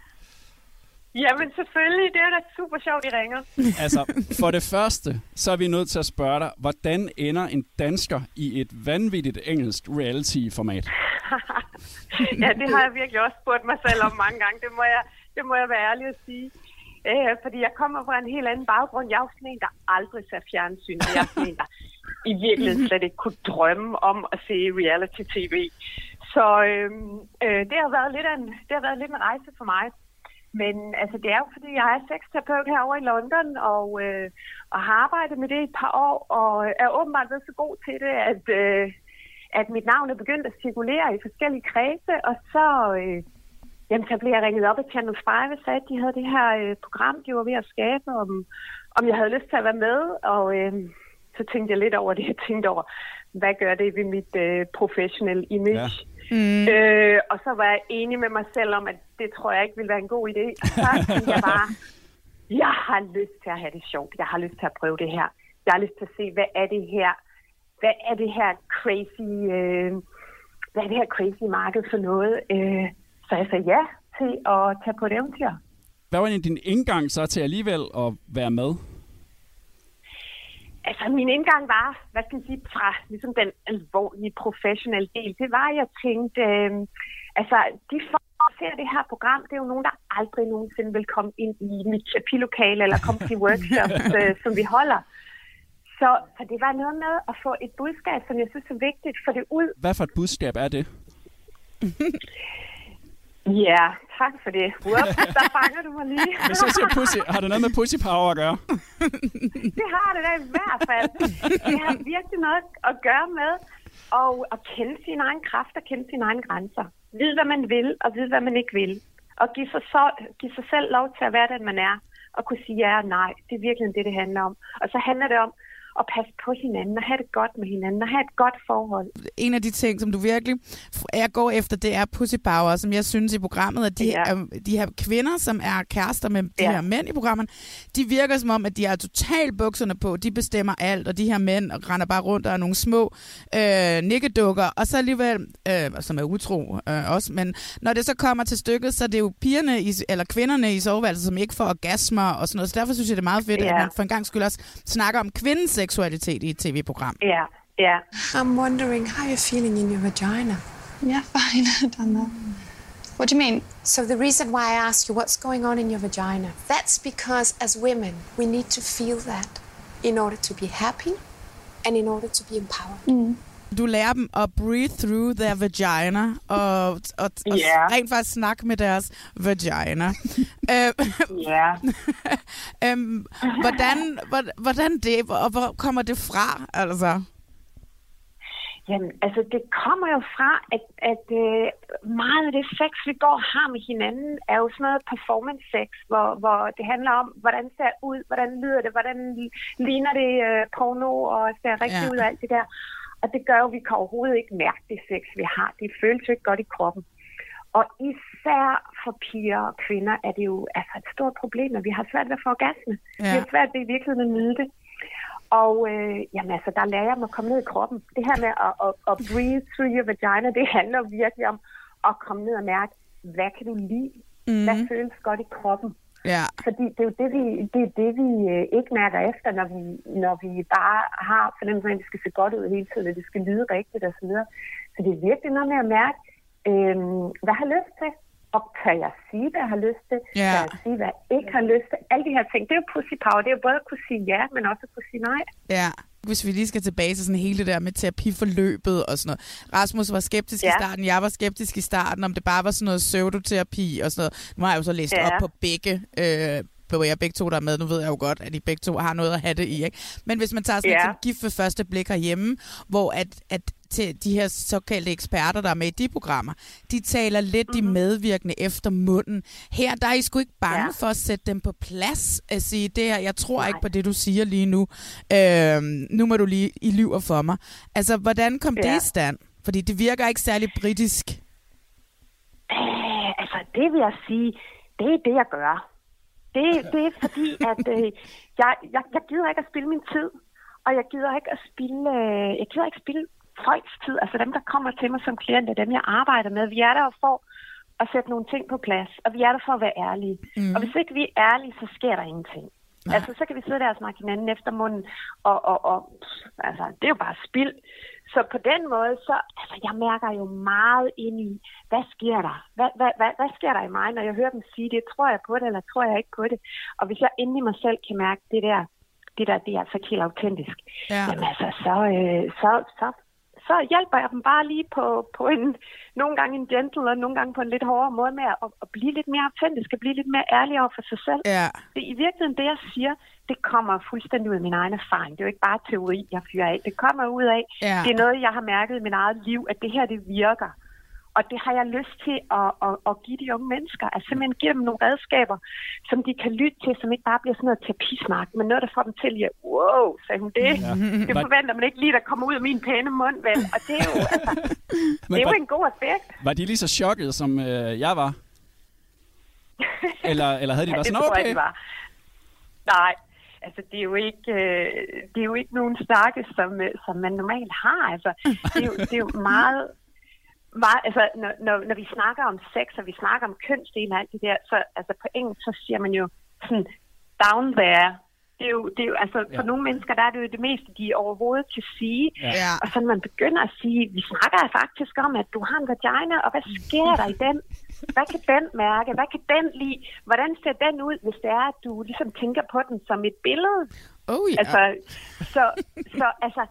Jamen selvfølgelig, det er da super sjovt, I ringer. Altså, for det første, så er vi nødt til at spørge dig, hvordan ender en dansker i et vanvittigt engelsk reality-format? Ja, det har jeg virkelig også spurgt mig selv om mange gange. Det må jeg, det må jeg være ærlig at sige. Øh, fordi jeg kommer fra en helt anden baggrund. Jeg er jo sådan en, der aldrig ser fjernsyn. Jeg er sådan en, der i virkeligheden slet ikke kunne drømme om at se reality-tv. Så øh, øh, det, har været lidt en, det har været lidt en rejse for mig. Men altså, det er jo fordi, jeg er sexterapeut herovre i London, og, øh, og har arbejdet med det i et par år, og er åbenbart blevet så god til det, at, øh, at mit navn er begyndt at cirkulere i forskellige kredse, og så, øh, jamen, så blev jeg ringet op af Channel 5 og sagde, at de havde det her øh, program, de var ved at skabe, om, om jeg havde lyst til at være med, og øh, så tænkte jeg lidt over det, jeg tænkte over, hvad gør det ved mit øh, professionelle image? Ja. Mm. Øh, og så var jeg enig med mig selv om, at det tror jeg ikke ville være en god idé. Og så tænkte jeg bare, jeg har lyst til at have det sjovt. Jeg har lyst til at prøve det her. Jeg har lyst til at se, hvad er det her? Hvad er det her crazy, øh, hvad er det her crazy marked for noget? Øh, så jeg sagde ja til at tage på et eventyr. Hvad var din indgang så til alligevel at være med? Altså, min indgang var, hvad skal man sige, fra ligesom den alvorlige professionelle del, det var, jeg tænkte, øh, altså, de folk, der ser det her program, det er jo nogen, der aldrig nogensinde vil komme ind i mit terapilokale eller komme til workshops, øh, som vi holder. Så, så det var noget med at få et budskab, som jeg synes er vigtigt, for det ud. Hvad for et budskab er det? Ja, tak for det. Whoops, der fanger du mig lige. Hvis jeg siger pussy, har det noget med pussy power at gøre? det har det da i hvert fald. Det har virkelig noget at gøre med at, at kende sin egen kraft og kende sine egne grænser. Vide, hvad man vil, og vide, hvad man ikke vil. Og give sig, så, give sig selv lov til at være den, man er. Og kunne sige ja og nej. Det er virkelig det, det handler om. Og så handler det om at passe på hinanden og have det godt med hinanden og have et godt forhold. En af de ting, som du virkelig er går efter, det er pussy power, som jeg synes i programmet, at de, ja. er, de her kvinder, som er kærester med de ja. her mænd i programmet, de virker som om, at de har totalt bukserne på, de bestemmer alt, og de her mænd render bare rundt og er nogle små øh, nikkedukker, og så alligevel, øh, som er utro øh, også, men når det så kommer til stykket, så er det jo pigerne, i, eller kvinderne i soveværelset, som ikke får orgasmer og sådan noget, så derfor synes jeg, det er meget fedt, ja. at man for en gang skyld også snakker om kvindens seksualitet i et tv-program. Yeah, yeah. I'm wondering how you're feeling in your vagina. Yeah, fine. Dana. What do you mean? So the reason why I ask you what's going on in your vagina, that's because as women, we need to feel that in order to be happy and in order to be empowered. Mm. Du lærer dem at breathe through their vagina, og, og, og Ja. rent faktisk snakke med deres vagina. Øh, Ja. øhm, hvordan, hvor- hvordan det, og hvor kommer det fra? Altså? Jamen, altså det kommer jo fra, at, at øh, meget af det sex, vi går og har med hinanden, er jo sådan noget performance sex, hvor, hvor det handler om, hvordan ser det ud, hvordan lyder det, hvordan ligner det øh, porno og ser rigtigt ja. ud og alt det der. Og det gør jo, at vi kan overhovedet ikke mærke det sex, vi har. Det føles jo ikke godt i kroppen. Og især for piger og kvinder er det jo altså et stort problem, at vi har svært ved at få orgasme. Ja. Vi har svært ved i virkeligheden at nyde det. Og øh, jamen, altså, der lærer jeg mig at komme ned i kroppen. Det her med at, at, at breathe through your vagina, det handler virkelig om at komme ned og mærke, hvad kan du lide? Mhm. Mm. Hvad føles godt i kroppen? Ja. Fordi det er jo det, vi, det, er det, vi øh, ikke mærker efter, når vi, når vi bare har fornemmelsen af, at det skal se godt ud hele tiden, at det skal lyde rigtigt osv. Så det er virkelig noget med at mærke, øh, hvad jeg har lyst til, og kan jeg sige, hvad jeg har lyst til? Ja. Kan jeg sige, hvad jeg ikke har lyst til? Alle de her ting, det er jo pussy power. Det er jo både at kunne sige ja, men også at kunne sige nej. Ja, hvis vi lige skal tilbage til sådan hele det der med terapiforløbet og sådan noget. Rasmus var skeptisk ja. i starten, jeg var skeptisk i starten, om det bare var sådan noget pseudoterapi og sådan noget. Nu har jeg jo så læst Ja. op på begge, øh, på jer begge to, der er med. Nu ved jeg jo godt, at I begge to har noget at have det i. Ikke? Men hvis man tager sådan Ja. et gift ved første blik herhjemme, hvor at, at til de her såkaldte eksperter, der er med i de programmer, de taler lidt mm-hmm. de medvirkende efter munden. Her der er I sgu ikke bange ja. for at sætte dem på plads. At sige, det her, jeg tror Nej. ikke på det, du siger lige nu. Øhm, nu må du lige i lyver for mig. Altså, hvordan kom ja. det i stand? Fordi det virker ikke særlig britisk. Øh, altså, det vil jeg sige, det er det, jeg gør. Det, det er fordi, at øh, jeg, jeg, jeg gider ikke at spille min tid. Og jeg gider ikke at spille, øh, jeg gider ikke spille folks tid. Altså dem, der kommer til mig som klienter, dem jeg arbejder med. Vi er der jo for at sætte nogle ting på plads. Og vi er der for at være ærlige. Mm. Og hvis ikke vi er ærlige, så sker der ingenting. Nej. Altså, så kan vi sidde der og snakke hinanden efter munden, og, og, og altså, det er jo bare spild. Så på den måde, så, altså, jeg mærker jo meget ind i, hvad sker der? Hvad, hvad, hvad, hvad sker der i mig, når jeg hører dem sige det? Tror jeg på det, eller tror jeg ikke på det? Og hvis jeg inde i mig selv kan mærke, det der, det der, det er altså ikke helt autentisk, Ja. jamen altså, så, øh, så, så, så hjælper jeg dem bare lige på, på en, nogle gange en gentle, og nogle gange på en lidt hårdere måde med at, at blive lidt mere autentisk, og blive lidt mere ærlig over for sig selv. Ja. Det, I virkeligheden, det jeg siger, det kommer fuldstændig ud af min egen erfaring. Det er jo ikke bare teori, jeg fyrer af. Det kommer ud af, Ja. det er noget, jeg har mærket i mit eget liv, at det her, det virker. Og det har jeg lyst til at, at, at give de unge mennesker. Altså simpelthen give dem nogle redskaber, som de kan lytte til, som ikke bare bliver sådan noget terapisnak, men noget, der får dem til lige at, wow, sagde hun det? Ja. Det forventer man ikke lige, der kommer ud af min pæne mund, vel? Og det er jo, altså, det er jo var, en god effekt. var de lige så chokket, som øh, jeg var? Eller, eller havde de Ja, det sådan, tror jeg, okay? de var. Nej, altså det er jo ikke, øh, det er jo ikke nogen snakke, som, øh, som man normalt har. Altså, det, er jo, det er jo meget, meget altså, når, når, når vi snakker om sex, og vi snakker om kønsdel og alt det der, så altså, på engelsk, så siger man jo sådan, down there. Det er jo, det er jo altså, for Ja. nogle mennesker, der er det jo det meste, de overhovedet kan sige. Ja. Og så når man begynder at sige, vi snakker faktisk om, at du har en vagina, og hvad sker der i den? Hvad kan den mærke? Hvad kan den lide? Hvordan ser den ud, hvis det er, at du ligesom tænker på den som et billede? Oh, ja. Altså, så, så altså,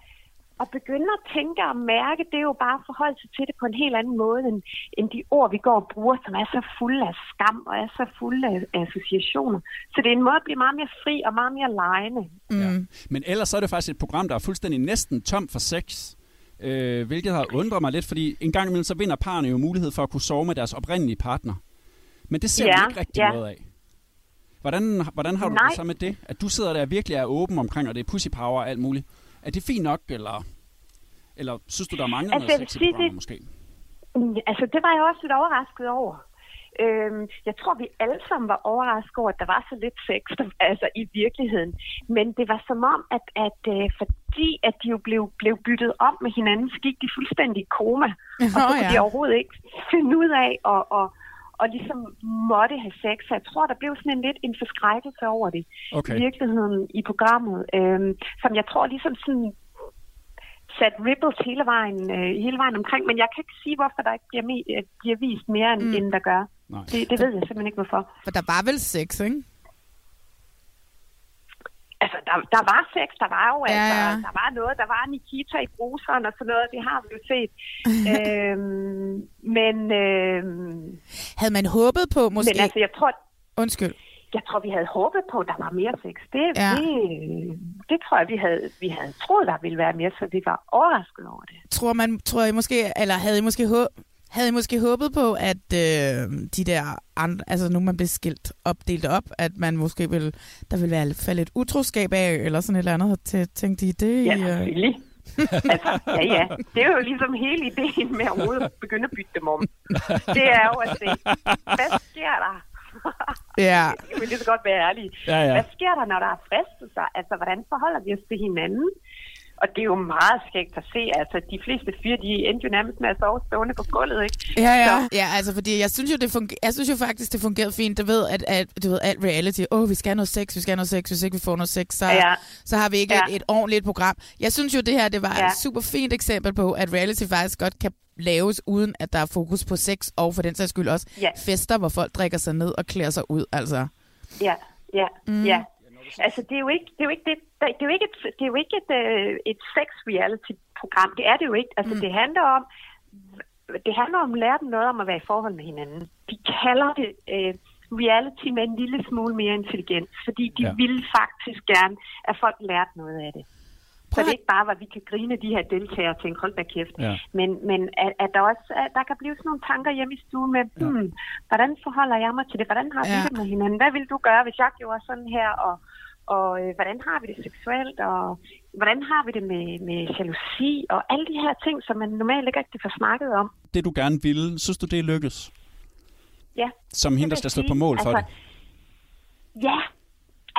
at begynde at tænke og mærke, det er jo bare at forholde sig til det på en helt anden måde, end, end de ord, vi går og bruger, som er så fulde af skam og er så fulde af associationer. Så det er en måde at blive meget mere fri og meget mere lejende. Mm. Men ellers så er det faktisk et program, der er fuldstændig næsten tom for sex. Øh, hvilket har undret mig lidt, fordi en gang imellem så vinder parerne jo mulighed for at kunne sove med deres oprindelige partner. Men det ser ja, vi ikke rigtig ja. noget af. Hvordan, hvordan har du Nej. det så med det? At du sidder der og virkelig er åben omkring, og det er pussy power og alt muligt. Er det fint nok, eller, eller synes du, der mangler Altså, noget sex i programmet måske? Altså, det var jeg også lidt overrasket over. Øhm, jeg tror, vi alle sammen var overrasket over, at der var så lidt sex altså, i virkeligheden. Men det var som om, at, at øh, fordi at de jo blev, blev byttet om med hinanden, så gik de fuldstændig i koma. og så Nå, kunne ja. de overhovedet ikke finde ud af at, og, og ligesom måtte have sex. Så jeg tror, der blev sådan en lidt en forskrækkelse over det Okay. i virkeligheden i programmet, øhm, som jeg tror ligesom sådan sat ripples hele vejen, øh, hele vejen omkring, men jeg kan ikke sige, hvorfor der ikke bliver, me- øh, bliver vist mere, end, mm. end der gør. Nej. Det, det ved jeg simpelthen ikke, hvorfor. For der var vel sex, ikke? Altså, der, der var sex, der var jo, Ja, altså, ja. der var noget, der var Nikita i bruseren og sådan noget, det har vi jo set. øhm, men, øhm, Havde man håbet på måske... men altså, jeg tror, Undskyld. jeg tror, vi havde håbet på, at der var mere sex. Det, Ja. det, det tror jeg, vi havde, vi havde troet, der ville være mere, så vi var overrasket over det. Tror man, tror I måske, eller havde I måske håb, havde I måske håbet på, at øh, de der andre, altså nu man blev skilt opdelt op, at man måske vil, der vil være faldet et utroskab af, eller sådan et eller andet, til, tænkte I det? Ja, øh, selvfølgelig. altså, ja, ja. Det er jo ligesom hele ideen med at overhovedet at begynde at bytte dem om. Det er jo at se, hvad sker der? Ja. Det vil lige så godt være ærlige. Ja, ja. Hvad sker der, når der er fristelser? Altså, hvordan forholder vi os til hinanden? Og det er jo meget skægt at se. Altså, de fleste fyre, de endte jo nærmest med at sove stående på gulvet, ikke? Ja, ja. Så, ja, altså fordi jeg synes jo, det funger- jeg synes jo faktisk, det fungerede fint. Du ved, at, at du ved, alt reality, åh, oh, vi skal have noget sex, vi skal have noget sex, hvis ikke vi får noget sex, så, Ja. så har vi ikke Ja. et, et ordentligt program. Jeg synes jo, det her, det var Ja. et super fint eksempel på, at reality faktisk godt kan laves, uden at der er fokus på sex, og for den sags skyld også Ja. fester, hvor folk drikker sig ned og klæder sig ud, altså. Ja, ja, Mm. mm. ja. Altså, det er jo ikke, det er jo ikke, det, det er jo ikke et, det er jo ikke et, øh, et sex-reality-program. Det er det jo ikke. Altså, mm. det handler om, det handler om at lære dem noget om at være i forhold med hinanden. De kalder det øh, reality med en lille smule mere intelligens, fordi de Ja. ja. ville faktisk gerne, at folk lærte noget af det. Så det er ikke bare, hvor vi kan grine de her deltagere og tænke, hold da kæft. Ja. Men, men at, at der også at der kan blive sådan nogle tanker hjemme i stuen med, hmm, hvordan forholder jeg mig til det? Hvordan har vi Ja. det med hinanden? Hvad vil du gøre, hvis jeg gjorde sådan her? Og, og øh, hvordan har vi det seksuelt? Og hvordan har vi det med, med jalousi? Og alle de her ting, som man normalt ikke rigtig får snakket om. Det du gerne ville, synes du, det er lykkes? Ja. Som hende, der skal stå på mål for altså, det? Ja,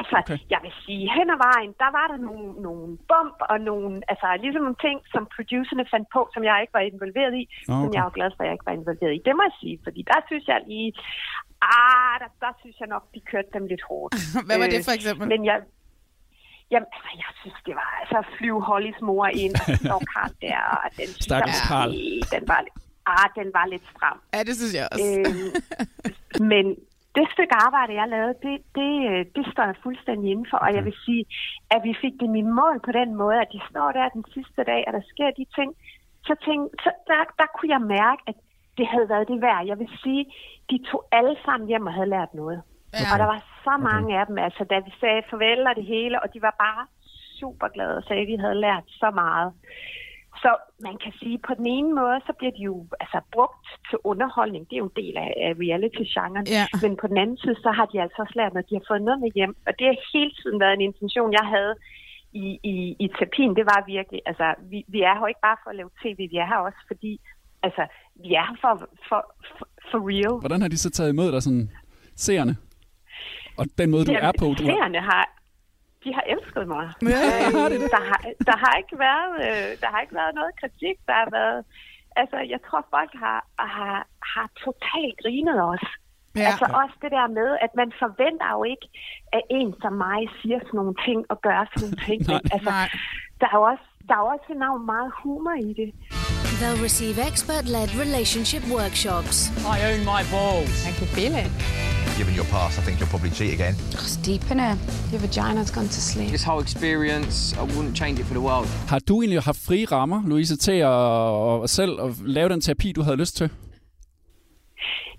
altså, Okay. okay. jeg vil sige, hen ad vejen, der var der nogle, nogle bump og nogle, altså ligesom nogle ting, som producerne fandt på, som jeg ikke var involveret i, Nå, som okay. jeg er glad for, at jeg ikke var involveret i. Det må jeg sige, fordi der synes jeg lige, ah, der, der synes jeg nok, de kørte dem lidt hårdt. Hvad var det for eksempel? Men jeg, Jamen, altså, jeg synes, det var altså at flyve Hollys mor ind, og så Karl der, og den synes Stakkels jeg, Karl. den var, lidt- ah, den var lidt stram. Ja, det synes jeg også. Øhm, men det stykke arbejde, jeg lavede, det, det, øh, det står jeg fuldstændig inden for. Og jeg vil sige, at vi fik det i mål på den måde, at de står der den sidste dag, og der sker de ting. Så, tænk, så der, der kunne jeg mærke, at det havde været det værd. Jeg vil sige, de tog alle sammen hjem og havde lært noget. Ja. Og der var så mange af dem, altså da vi sagde farvel og det hele, og de var bare super glade og sagde, at vi havde lært så meget. Så man kan sige, på den ene måde, så bliver de jo altså, brugt til underholdning. Det er jo en del af, af reality-genren. Ja. Men på den anden side, så har de altså også lært, at de har fået noget med hjem. Og det har hele tiden været en intention, jeg havde i, i, i terapien. Det var virkelig, altså, vi, vi er her ikke bare for at lave tv, vi er her også fordi, altså, vi er her for, for, for, for real. Hvordan har de så taget imod dig, sådan seerne? Og den måde, du Jamen, er på, du er... Seerne har, de har elsket mig. Ja, Øh, er der, har, der, har ikke været, øh, der har ikke været noget kritik. Der har været, altså, jeg tror, folk har, har, har totalt grinet os. Ja. Altså også det der med, at man forventer jo ikke, at en som mig siger sådan nogle ting og gør sådan nogle ting. Nej. Altså, Nej. der er jo også, der er jo også enormt meget humor i det. They'll receive expert led relationship workshops. I own my balls. I can feel it. Given your past, I think you'll probably cheat again. It's deep in it. Your vagina's gone to sleep. This whole experience, I wouldn't change it for the world. Har du egentlig haft frie rammer, Louise, til at, at selv at lave den terapi, du havde lyst til?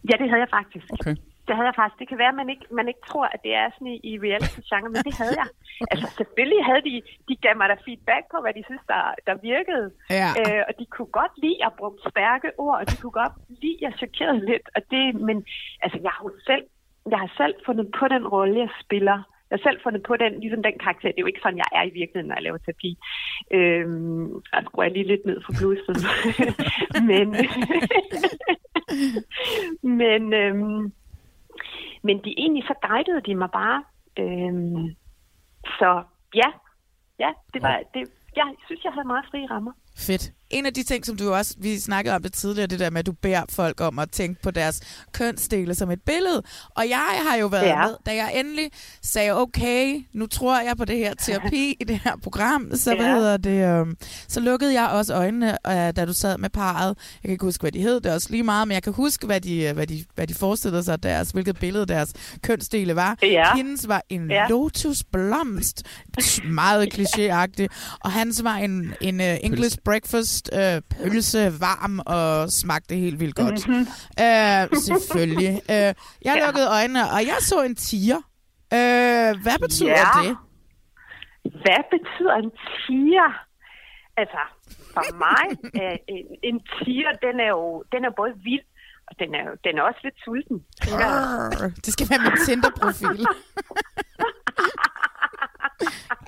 Ja, det havde jeg faktisk. Okay. Det havde jeg faktisk. Det kan være, at man ikke, man ikke tror, at det er sådan i, i reality-genre, men det havde jeg. Altså, selvfølgelig havde de, de gav mig da feedback på, hvad de synes, der, der virkede. Ja. Øh, og de kunne godt lide, at jeg brugte stærke ord, og de kunne godt lide, at jeg chokerede lidt. Og det, men altså, jeg har selv, jeg har selv fundet på den rolle, jeg spiller. Jeg har selv fundet på den, ligesom den karakter. Det er jo ikke sådan, jeg er i virkeligheden, når jeg laver terapi. Øhm, jeg skruer jeg lige lidt ned for blodstrøm. men, men, øhm, men de egentlig så guidede de mig bare. Øhm, så ja, ja, det var, det, jeg synes, jeg havde meget frie rammer. Fedt. En af de ting, som du også, vi snakkede om det tidligere, det der med, at du beder folk om at tænke på deres kønsdele som et billede. Og jeg har jo været Ja. med, da jeg endelig sagde, okay, nu tror jeg på det her terapi i det her program, så hvad Ja. hedder det, øhm, så lukkede jeg også øjnene, øh, da du sad med parret. Jeg kan ikke huske, hvad de hed, det er også lige meget, men jeg kan huske, hvad de, øh, hvad de, hvad de forestillede sig, deres, hvilket billede deres kønsdele var. Ja. Hendes var en Ja. lotusblomst, meget klichéagtig, og hans var en, en uh, English breakfast øh, pølse, varm og smagte helt vildt godt. Mhm. øh, selvfølgelig. Øh, jeg Ja. lukkede øjnene, og jeg så en tiger. Øh, hvad betyder Ja. det? Hvad betyder en tiger? Altså, for mig er en, en tiger, den er jo den er både vild, og den er, den er også lidt sulten. Arr, Det skal være min Tinder-profil.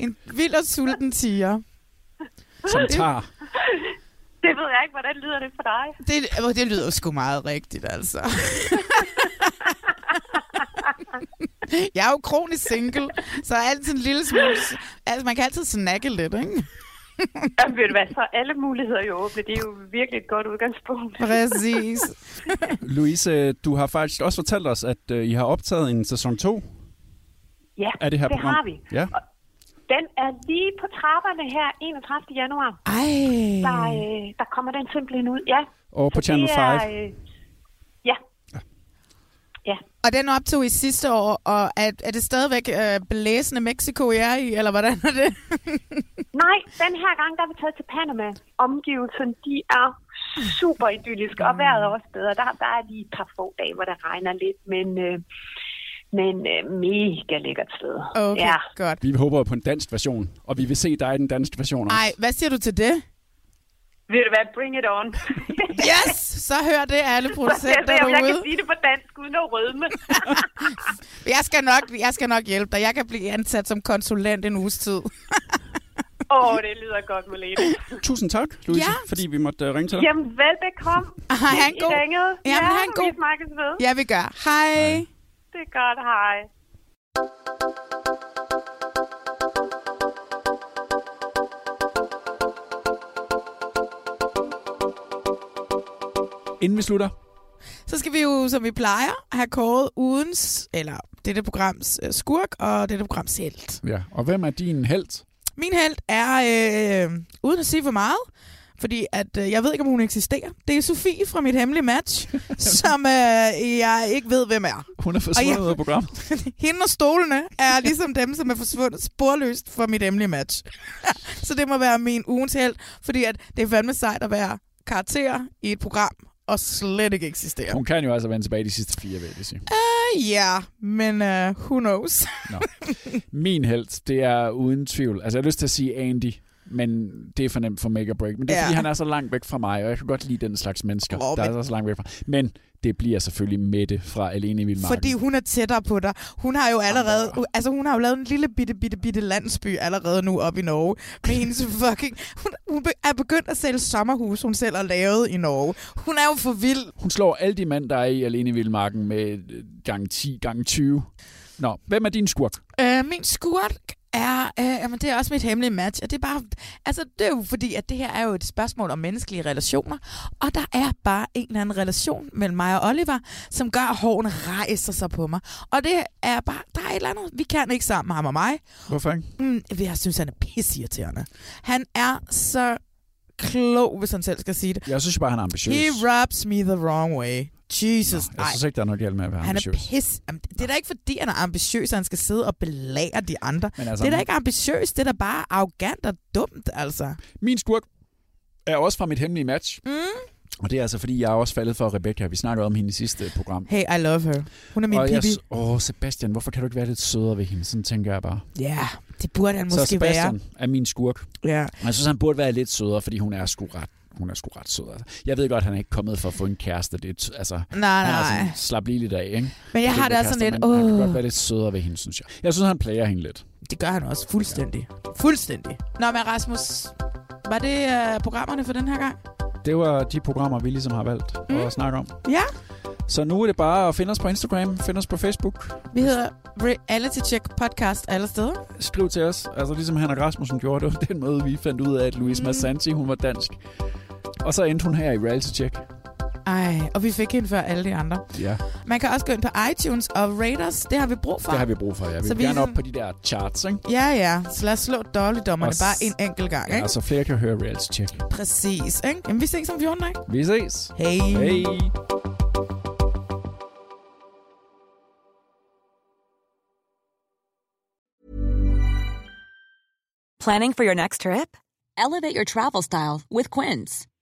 en vild og sulten tiger. Som tager. Det ved jeg ikke, hvordan lyder det for dig? Det, åh, det lyder sgu meget rigtigt, altså. jeg er jo kronisk single, så altid en lille smule... Altså, man kan altid snakke lidt, ikke? Jamen, ved du hvad, så er alle muligheder jo åbne. Det er jo virkelig et godt udgangspunkt. Præcis. Louise, du har faktisk også fortalt os, at øh, I har optaget en sæson 2 Ja, af det her det program. har vi. Ja. Den er lige på trapperne her 31. januar. Ej. Der, øh, der kommer den simpelthen ud, ja. Og på Channel det 5. er, øh, ja. Ja. Og den optog I sidste år, og er, er det stadigvæk øh, blæsende Mexico, I er i, eller hvordan er det? Nej, den her gang, der er vi taget til Panama. Omgivelserne, de er super idylliske, og vejret er også bedre. Der, der er lige et par få dage, hvor det regner lidt, men, øh, men øh, mega lækkert sted. Okay, Ja. godt. Vi håber på en dansk version, og vi vil se dig i den danske version også. Ej, hvad siger du til det? Ved du hvad, bring it on. Yes! Så hør det alle producenter om jeg kan sige det på dansk uden at rødme. Jeg skal, nok, jeg skal nok hjælpe dig. Jeg kan blive ansat som konsulent en uges tid. Åh, oh, det lyder godt, Malene. Tusind tak, Louise, Ja. fordi vi måtte uh, ringe til dig. Jamen, velbekomme. Ha' en I god... ringede. Jamen, ja, ha' en god... vi snakkes ved. Ja, vi gør. Hej. Det er godt, hej. Inden vi slutter, Så skal vi jo, som vi plejer, have kåret udens, eller dette programs øh, skurk og dette programs held. ja. og hvem er din held? Min held er, øh, uden at sige for meget, fordi at øh, jeg ved ikke, om hun eksisterer. Det er Sofie fra mit hemmelige match, som øh, jeg ikke ved, hvem er. Hun er forsvundet ud af programmet. Hende og stolene er ligesom dem, som er forsvundet sporløst fra mit hemmelige match. så det må være min ugens held, fordi at det er fandme sejt at være karakter i et program, og slet ikke eksistere. Hun kan jo altså vende tilbage de sidste fire, vil jeg sige. Uh, ja, men uh, who knows? Nå. Min held, det er uden tvivl. Altså, jeg har lyst til at sige Andy, men det er for nemt for make or break. Men det er, Ja. fordi han er så langt væk fra mig, og jeg kan godt lide den slags mennesker, oh, der men- er så langt væk fra. Men det bliver selvfølgelig Mette fra Alene i Vildmarken. Fordi hun er tættere på dig. Hun har jo allerede, altså hun har jo lavet en lille bitte, bitte, bitte landsby allerede nu op i Norge. Med hendes fucking, hun, hun er begyndt at sælge sommerhus, hun selv har lavet i Norge. Hun er jo for vild. Hun slår alle de mænd, der er i Alene i Vildmarken med øh, gang 10, gang 20. Nå, hvem er din skurk? Øh, min skurk er, øh, jamen det er også mit hemmelige match, og det er bare, altså det er jo fordi, at det her er jo et spørgsmål om menneskelige relationer, og der er bare en eller anden relation mellem mig og Oliver, som gør, at hårene rejser sig på mig. Og det er bare, der er et eller andet, vi kan ikke sammen, ham og mig. Hvorfor ikke? Mm, jeg synes, han er pissirriterende. Han er så klog, hvis han selv skal sige det. Jeg synes bare, han er ambitiøs. He rubs me the wrong way. Jesus, Jeg synes ikke, der er noget galt med at være Han er ambitiøs. pis. Jamen, Det er da ikke fordi, han er ambitiøs, at han skal sidde og belære de andre. Men altså- det er da ikke ambitiøst, det er da bare arrogant og dumt, altså. Min skurk er også fra mit hemmelige match. Mm. Og det er altså, fordi jeg er også faldet for Rebecca. Vi snakkede om hende i sidste program. Hey, I love her. Hun er min og pibi. Åh, Sebastian, hvorfor kan du ikke være lidt sødere ved hende? Sådan tænker jeg bare. Ja, det burde han Så måske Sebastian være. er min skurk. Ja. Og Jeg synes, han burde være lidt sødere, fordi hun er sgu ret hun er sgu ret sød. Altså. Jeg ved godt, han er ikke kommet for at få en kæreste. Det er, altså, Nej, han er nej. sådan, slap lige lidt af, ikke? Men jeg har det også sådan kærester, lidt, men Han kan åh. godt være lidt sødere ved hende, synes jeg. Jeg synes, han plager hende lidt. Det gør han også fuldstændig. Fuldstændig. Nå, men Rasmus, var det uh, programmerne for den her gang? Det var de programmer, vi ligesom har valgt mm. at snakke om. Ja. Så nu er det bare at finde os på Instagram, finde os på Facebook. Vi hedder Reality Check Podcast alle steder. Skriv til os. Altså ligesom Hanna Rasmussen gjorde det. var Den måde, vi fandt ud af, at Louise mm. Massanti, hun var dansk. Og så endte hun her i Reality Check. Ej, og vi fik hende før alle de andre. Ja, Man kan også gå ind på iTunes og rate os. Det har vi brug for. det har vi brug for. Ja. Vi Så vil vi gerne op på de der charts, ikke? Ja, ja. Så lad os slå dårligdommerne Og s- bare en enkelt gang, Ja, ikke? så flere kan høre Reality Check. Præcis, ikke? Jamen, vi ses om 14 dage. Vi ses. Hej. Hej. Planning for your next trip? Elevate your travel style with Quince.